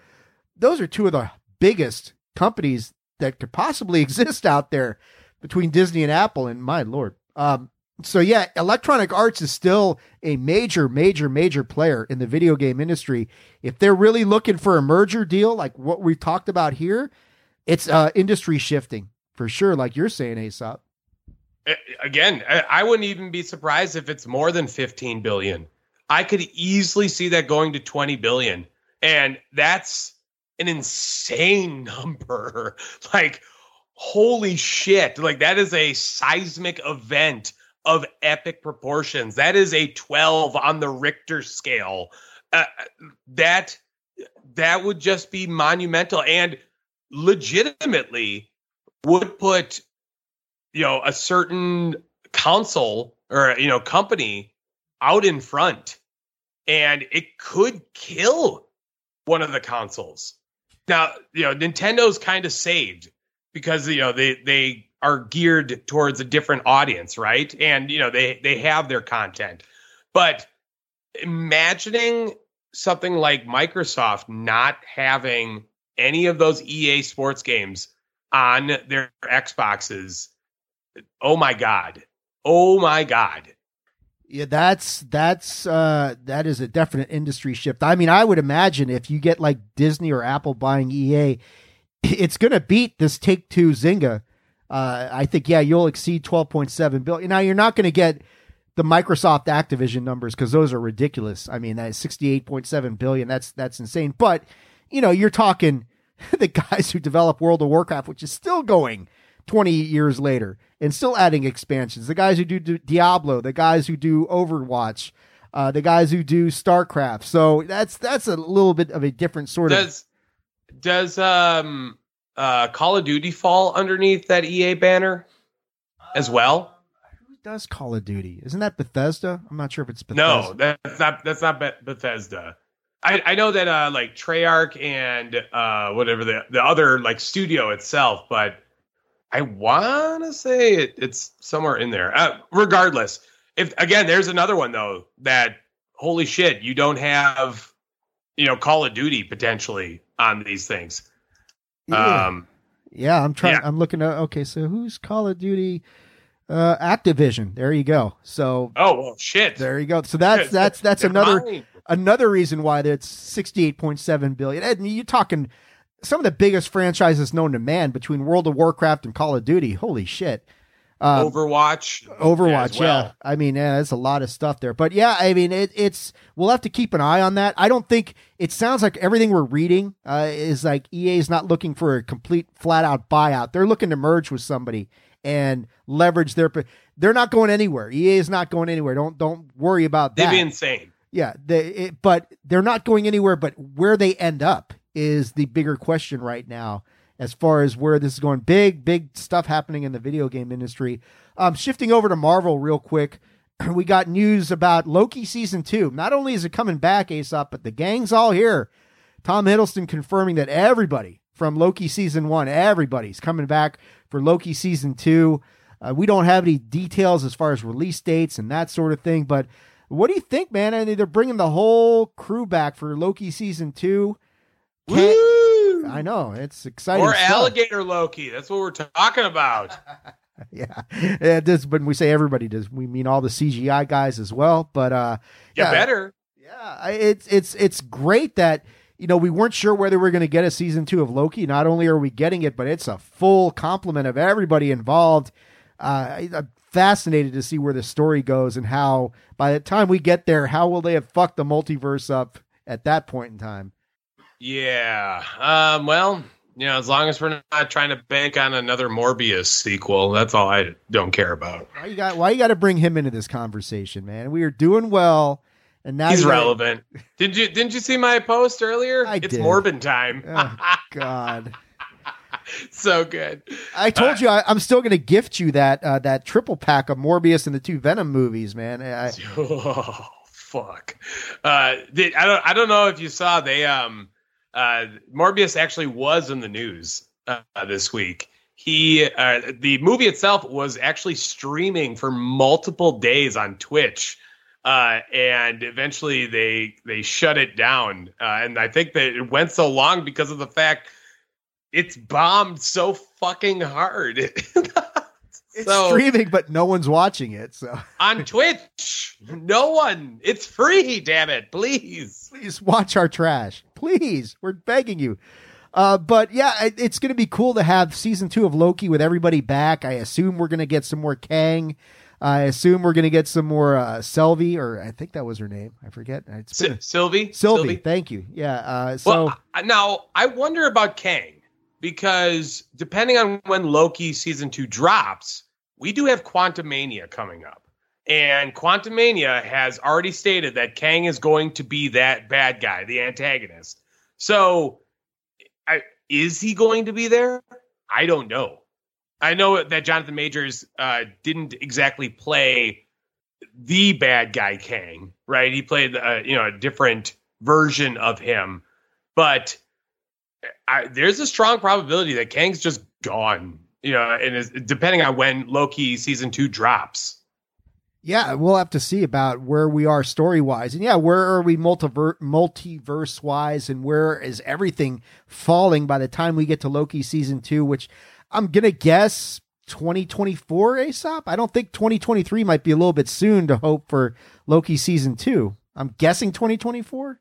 those are two of the biggest companies that could possibly exist out there between Disney and Apple. And my lord, um, so yeah, Electronic Arts is still a major, major, major player in the video game industry. If they're really looking for a merger deal like what we've talked about here, it's uh, industry shifting for sure. Like you're saying, Aesop. Again, I wouldn't even be surprised if it's more than 15 billion. I could easily see that going to 20 billion. And that's an insane number. like, holy shit. Like, that is a seismic event of epic proportions. That is a 12 on the Richter scale. Uh, that that would just be monumental and legitimately would put you know a certain council or you know company out in front and it could kill one of the consoles now you know nintendo's kind of saved because you know they they are geared towards a different audience right and you know they they have their content but imagining something like microsoft not having any of those ea sports games on their xboxes oh my god, oh my god. Yeah, that's that's uh that is a definite industry shift. I mean, I would imagine if you get like Disney or Apple buying EA, it's going to beat this Take Two Zynga. Uh, I think yeah, you'll exceed twelve point seven billion. Now you're not going to get the Microsoft Activision numbers because those are ridiculous. I mean, that is sixty eight point seven billion. That's that's insane. But you know, you're talking the guys who develop World of Warcraft, which is still going 20 years later and still adding expansions. The guys who do, do Diablo, the guys who do Overwatch, uh, the guys who do StarCraft. So that's that's a little bit of a different sort does, of. Does um uh Call of Duty fall underneath that EA banner as well? Who does Call of Duty? Isn't that Bethesda? I'm not sure if it's Bethesda. No, that's not that's not Bethesda. I, I know that uh like Treyarch and uh whatever the the other like studio itself, but I want to say it, it's somewhere in there. Uh, regardless, if again, there's another one though that holy shit, you don't have you know Call of Duty potentially on these things. Yeah. Um, yeah, I'm trying. Yeah. I'm looking at. Okay, so who's Call of Duty? Uh, Activision. There you go. So. Oh well, shit. There you go. So that's that's that's another another reason why that's 68.7 billion. Ed, you're talking some of the biggest franchises known to man between World of Warcraft and Call of Duty. Holy shit. Um, Overwatch, Overwatch, well. yeah. I mean, yeah, there's a lot of stuff there, but yeah, I mean, it, it's we'll have to keep an eye on that. I don't think it sounds like everything we're reading uh, is like EA is not looking for a complete flat out buyout. They're looking to merge with somebody and leverage their. They're not going anywhere. EA is not going anywhere. Don't don't worry about that. They'd be insane. Yeah, they, it, but they're not going anywhere. But where they end up is the bigger question right now as far as where this is going. Big, big stuff happening in the video game industry. Um, shifting over to Marvel real quick, we got news about Loki season two. Not only is it coming back, Aesop, but the gang's all here. Tom Hiddleston confirming that everybody from Loki season one, everybody's coming back for Loki season two. Uh, we don't have any details as far as release dates and that sort of thing, but what do you think, man? I mean, they're bringing the whole crew back for Loki season two. Woo! I know it's exciting. Or stuff. alligator Loki. That's what we're talking about. yeah, yeah. This when we say everybody does, we mean all the CGI guys as well. But uh, yeah, better. Yeah, it's it's it's great that you know we weren't sure whether we are going to get a season two of Loki. Not only are we getting it, but it's a full complement of everybody involved. Uh, I'm fascinated to see where the story goes and how by the time we get there, how will they have fucked the multiverse up at that point in time? Yeah. Um, well, you know, as long as we're not trying to bank on another Morbius sequel, that's all I don't care about. Why you got? Why you got to bring him into this conversation, man? We are doing well, and now he's relevant. did you didn't you see my post earlier? I it's did. Morbin time. oh, God. so good. I told uh, you I, am still going to gift you that uh, that triple pack of Morbius and the two Venom movies, man. I, oh fuck! Uh, did, I don't I don't know if you saw they um uh, Morbius actually was in the news uh, this week. He, uh, the movie itself was actually streaming for multiple days on Twitch, uh, and eventually they they shut it down. Uh, and I think that it went so long because of the fact it's bombed so fucking hard. It's so, streaming, but no one's watching it. So on Twitch, no one. It's free. Damn it! Please, please watch our trash. Please, we're begging you. Uh, but yeah, it, it's going to be cool to have season two of Loki with everybody back. I assume we're going to get some more Kang. I assume we're going to get some more uh, or I think that was her name. I forget. It's been Sylvie. Sylvie. Sylvie. Thank you. Yeah. Uh, so well, now I wonder about Kang because depending on when Loki season two drops, we do have Quantumania coming up. And Quantumania has already stated that Kang is going to be that bad guy, the antagonist. So, I, is he going to be there? I don't know. I know that Jonathan Majors uh, didn't exactly play the bad guy Kang, right? He played, uh, you know, a different version of him, but I, there's a strong probability that Kang's just gone you know, and is, depending on when Loki season two drops. Yeah, we'll have to see about where we are story wise, and yeah, where are we multiver- multiverse wise, and where is everything falling by the time we get to Loki season two, which I'm gonna guess 2024 Aesop. I don't think 2023 might be a little bit soon to hope for Loki season two. I'm guessing 2024.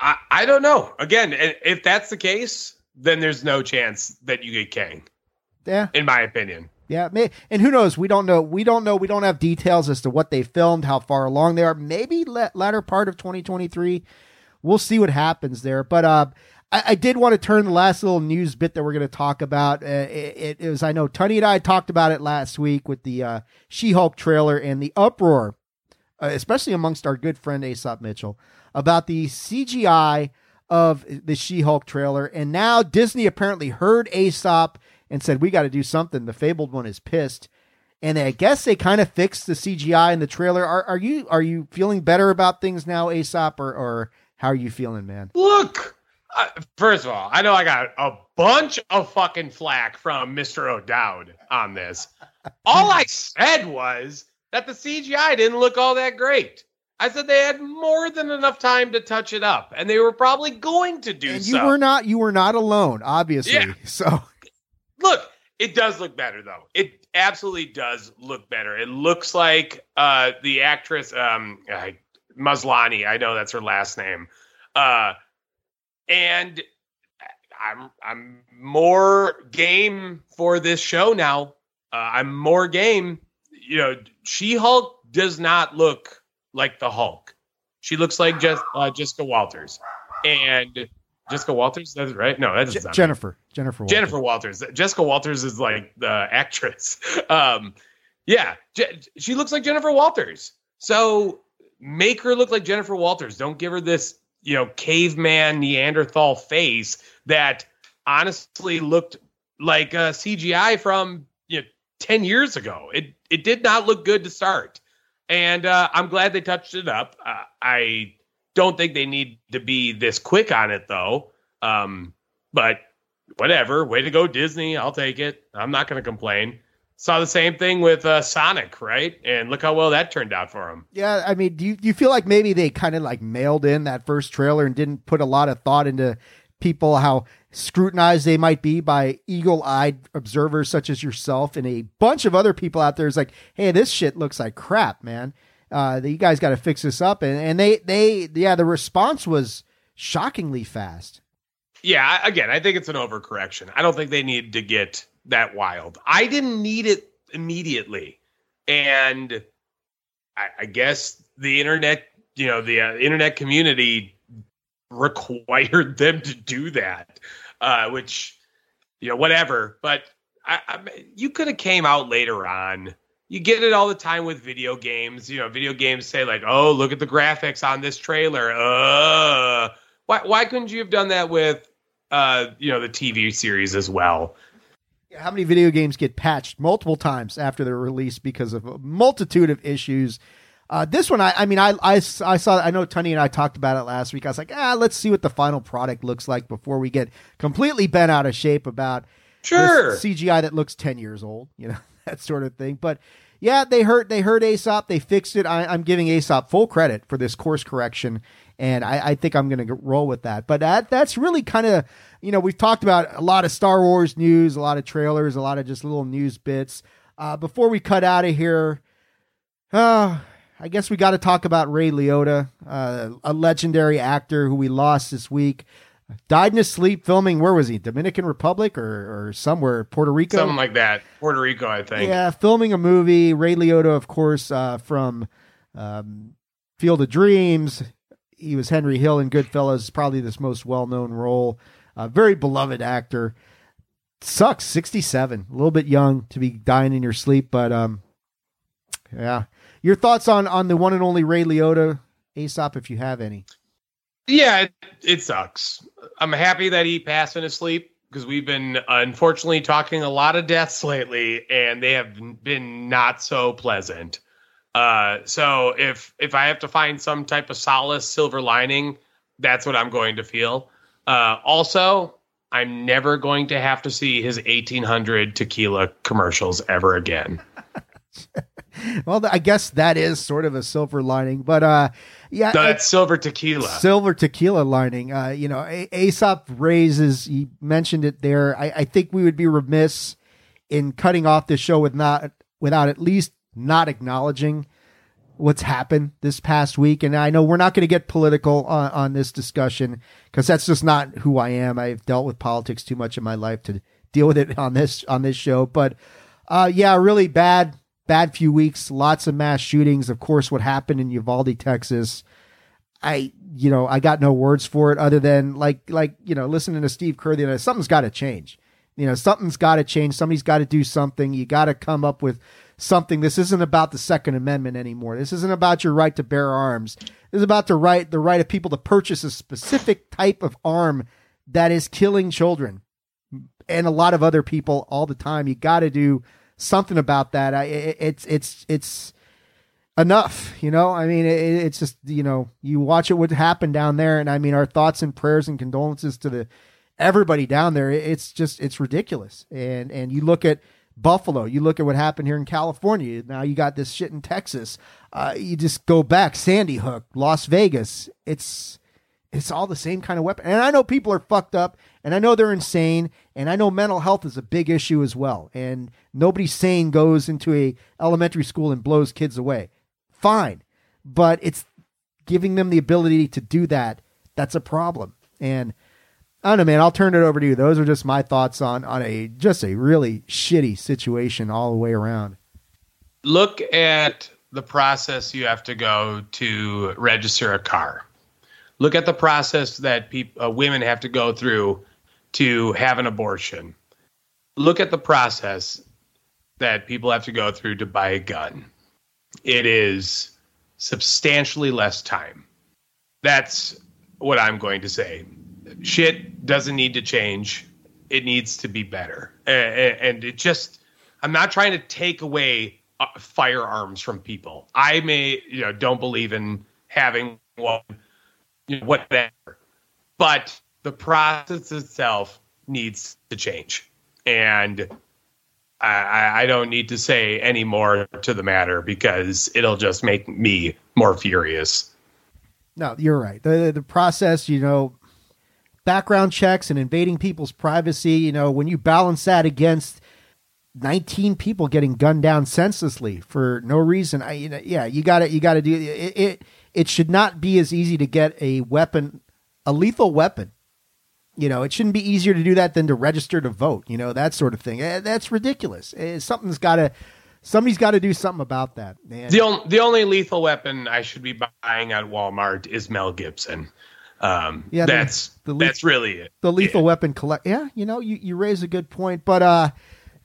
I, I don't know. Again, if that's the case, then there's no chance that you get Kang. Yeah. In my opinion. Yeah, may, and who knows? We don't know. We don't know. We don't have details as to what they filmed, how far along they are. Maybe latter part of 2023. we'll see what happens there. But uh, I, I, did want to turn the last little news bit that we're going to talk about. Uh, I know Tony and I talked about it last week with the uh, She-Hulk trailer and the uproar, uh, especially amongst our good friend Aesop Mitchell, about the CGI of the She-Hulk trailer. And now Disney apparently heard Aesop and said, "We got to do something." The fabled one is pissed and I guess they kind of fixed the CGI in the trailer. Are, are you are you feeling better about things now, Aesop, or, or how are you feeling, man? Look, uh, first of all, I know I got a bunch of fucking flack from Mr. O'Dowd on this. all I said was that the CGI didn't look all that great. I said they had more than enough time to touch it up, and they were probably going to do and so. You were not. You were not alone, obviously. Yeah. So look, it does look better though. It absolutely does look better. It looks like uh, the actress um, Maslany. I know that's her last name, uh, and I'm I'm more game for this show now. Uh, I'm more game. You know, She Hulk does not look like the Hulk. She looks like just uh, Jessica Walters, and Jessica Walters. That's right. No, that's J- Jennifer. Jennifer. Walters. Jennifer Walters. Jessica Walters is like the actress. Um, yeah, Je- she looks like Jennifer Walters. So make her look like Jennifer Walters. Don't give her this, you know, caveman Neanderthal face that honestly looked like a CGI from you know ten years ago. It it did not look good to start, and uh, I'm glad they touched it up. Uh, I don't think they need to be this quick on it though. Um, but whatever. Way to go, Disney. I'll take it. I'm not going to complain. Saw the same thing with uh, Sonic, right? And look how well that turned out for him. Yeah, I mean, do you, do you feel like maybe they kind of like mailed in that first trailer and didn't put a lot of thought into people how scrutinized they might be by eagle-eyed observers such as yourself and a bunch of other people out there is like, hey, this shit looks like crap, man. Uh, you guys got to fix this up, and and they they yeah, the response was shockingly fast. Yeah, again, I think it's an overcorrection. I don't think they need to get that wild. I didn't need it immediately, and I, I guess the internet, you know, the uh, internet community required them to do that, uh, which you know, whatever. But I, I, you could have came out later on. You get it all the time with video games. You know, video games say like, "Oh, look at the graphics on this trailer." Uh, why why couldn't you have done that with uh, you know, the TV series as well. How many video games get patched multiple times after their release because of a multitude of issues? Uh, this one, I, I mean, I, I, I saw, I know Tony and I talked about it last week. I was like, ah, let's see what the final product looks like before we get completely bent out of shape about sure CGI that looks 10 years old, you know, that sort of thing. But yeah, they hurt, they hurt Aesop. They fixed it. I, I'm giving Aesop full credit for this course correction and I, I think I'm going to roll with that. But that that's really kind of you know we've talked about a lot of Star Wars news, a lot of trailers, a lot of just little news bits. Uh, before we cut out of here, uh, I guess we got to talk about Ray Liotta, uh, a legendary actor who we lost this week. Died in his sleep filming. Where was he? Dominican Republic or, or somewhere? Puerto Rico? Something like that. Puerto Rico, I think. Yeah, filming a movie. Ray Liotta, of course, uh, from um, Field of Dreams, he was Henry Hill in Goodfellas, probably this most well known role. Uh, very beloved actor. Sucks, 67, a little bit young to be dying in your sleep, but um, yeah. Your thoughts on on the one and only Ray Liotta, Aesop, if you have any? Yeah, it, it sucks. I'm happy that he passed in his sleep because we've been unfortunately talking a lot of deaths lately, and they have been not so pleasant. Uh, so if if I have to find some type of solace, silver lining, that's what I'm going to feel. Uh, also, I'm never going to have to see his 1800 tequila commercials ever again. well, I guess that is sort of a silver lining, but uh, yeah, that's silver tequila. Silver tequila lining. Uh, you know, a- Aesop raises. He mentioned it there. I, I think we would be remiss in cutting off this show with not without at least not acknowledging what's happened this past week. And I know we're not going to get political on, on this discussion because that's just not who I am. I've dealt with politics too much in my life to deal with it on this on this show. But uh, yeah, really bad bad few weeks. Lots of mass shootings. Of course, what happened in Uvalde, Texas. I, you know, I got no words for it other than like, like, you know, listening to Steve Kerr, you know, something's got to change. You know, something's got to change. Somebody's got to do something. You got to come up with something. This isn't about the Second Amendment anymore. This isn't about your right to bear arms. This is about the right, the right of people to purchase a specific type of arm that is killing children and a lot of other people all the time. You got to do something about that. I, it, it's, it's, it's, enough. You know, I mean, it, it's just you know, you watch it what happened down there, and I mean, our thoughts and prayers and condolences to the everybody down there. It's just it's ridiculous. And and you look at Buffalo, you look at what happened here in California. Now you got this shit in Texas. Uh, you just go back, Sandy Hook, Las Vegas. It's it's all the same kind of weapon. And I know people are fucked up, and I know they're insane, and I know mental health is a big issue as well. And nobody sane goes into a elementary school and blows kids away fine. But it's giving them the ability to do that. That's a problem. And I don't know, man. I'll turn it over to you. Those are just my thoughts on on a just a really shitty situation all the way around. Look at the process you have to go to register a car. Look at the process that uh, women have to go through to have an abortion. Look at the process that people have to go through to buy a gun it is substantially less time. That's what I'm going to say. Shit doesn't need to change. It needs to be better. And it just, I'm not trying to take away uh, firearms from people. I may, you know, don't believe in having one, you know, whatever. But the process itself needs to change. And I, I don't need to say any more to the matter because it'll just make me more furious. No, you're right. The the process, you know, background checks and invading people's privacy, you know, when you balance that against 19 people getting gunned down senselessly for no reason, I you know, yeah, you got to you got to do it, it it should not be as easy to get a weapon, a lethal weapon you know, it shouldn't be easier to do that than to register to vote. You know, that sort of thing. Eh, that's ridiculous. Eh, something's got to, somebody's got to do something about that. Man. The only the only lethal weapon I should be buying at Walmart is Mel Gibson. Um, yeah, that's the, the that's really it. The lethal yeah. weapon collect. Yeah, you know, you, you raise a good point, but uh,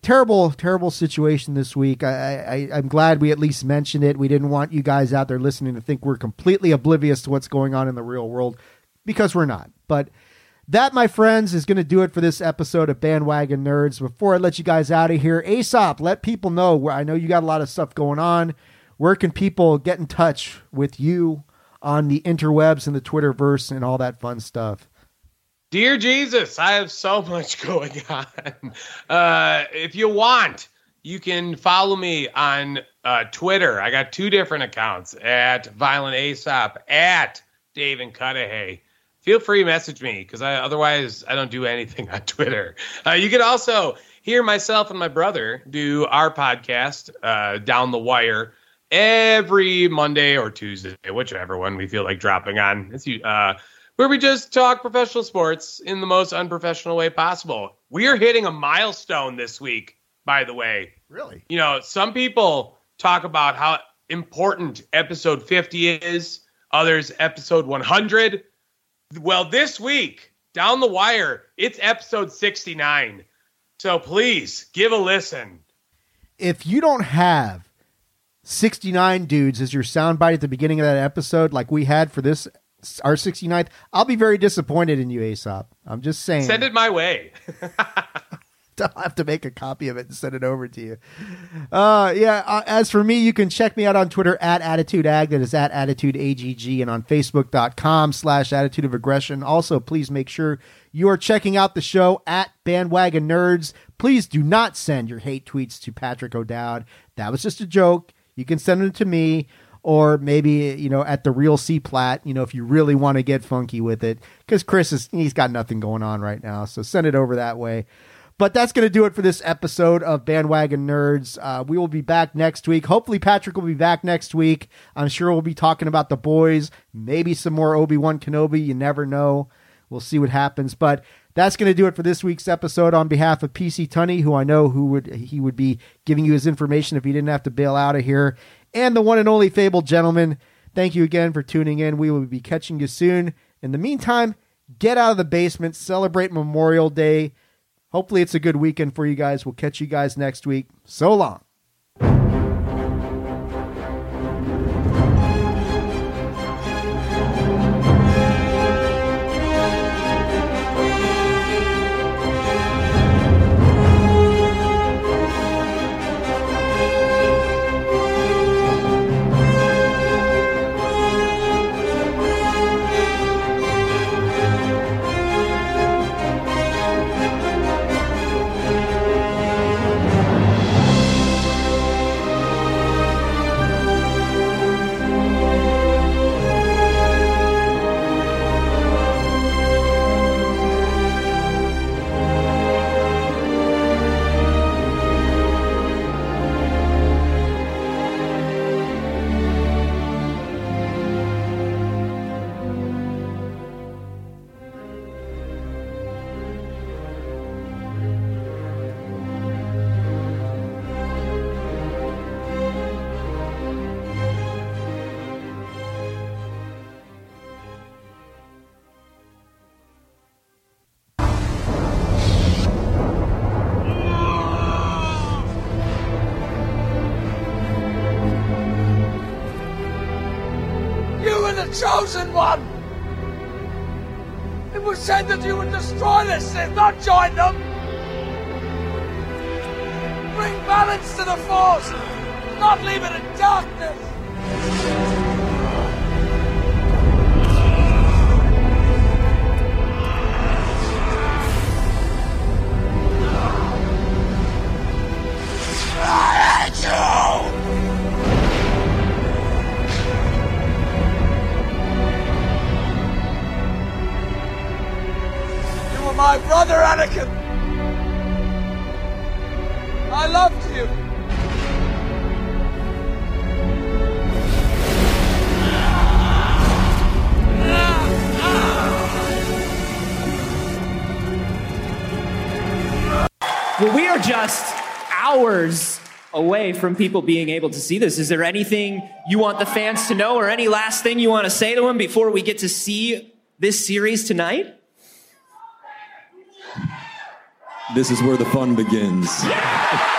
terrible, terrible situation this week. I, I I'm glad we at least mentioned it. We didn't want you guys out there listening to think we're completely oblivious to what's going on in the real world because we're not. But that, my friends, is going to do it for this episode of Bandwagon Nerds. Before I let you guys out of here, Aesop, let people know where I know you got a lot of stuff going on. Where can people get in touch with you on the interwebs and the Twitterverse and all that fun stuff? Dear Jesus, I have so much going on. Uh, if you want, you can follow me on uh, Twitter. I got two different accounts at Violent Aesop, at Dave and Cudahy feel free to message me because I otherwise I don't do anything on Twitter. Uh, you can also hear myself and my brother do our podcast uh, down the wire every Monday or Tuesday, whichever one we feel like dropping on. It's uh, where we just talk professional sports in the most unprofessional way possible. We are hitting a milestone this week, by the way. Really? You know, some people talk about how important episode 50 is, others episode 100. Well, this week, down the wire, it's episode 69. So please give a listen. If you don't have 69 dudes as your soundbite at the beginning of that episode, like we had for this, our 69th, I'll be very disappointed in you, Aesop. I'm just saying. Send it my way. I'll have to make a copy of it and send it over to you. Uh, yeah. Uh, as for me, you can check me out on Twitter at AttitudeAg. That is at AttitudeAGG and on Facebook.com slash Attitude of Aggression. Also, please make sure you are checking out the show at Bandwagon Nerds. Please do not send your hate tweets to Patrick O'Dowd. That was just a joke. You can send them to me or maybe you know at the real C plat, you know, if you really want to get funky with it, because Chris is he's got nothing going on right now, so send it over that way. But that's going to do it for this episode of Bandwagon Nerds. Uh, we will be back next week. Hopefully, Patrick will be back next week. I'm sure we'll be talking about the boys, maybe some more Obi Wan Kenobi. You never know. We'll see what happens. But that's going to do it for this week's episode. On behalf of PC Tunney, who I know who would he would be giving you his information if he didn't have to bail out of here, and the one and only fabled gentleman, Thank you again for tuning in. We will be catching you soon. In the meantime, get out of the basement, celebrate Memorial Day. Hopefully, it's a good weekend for you guys. We'll catch you guys next week. So long. Away from people being able to see this. Is there anything you want the fans to know or any last thing you want to say to them before we get to see this series tonight? This is where the fun begins. Say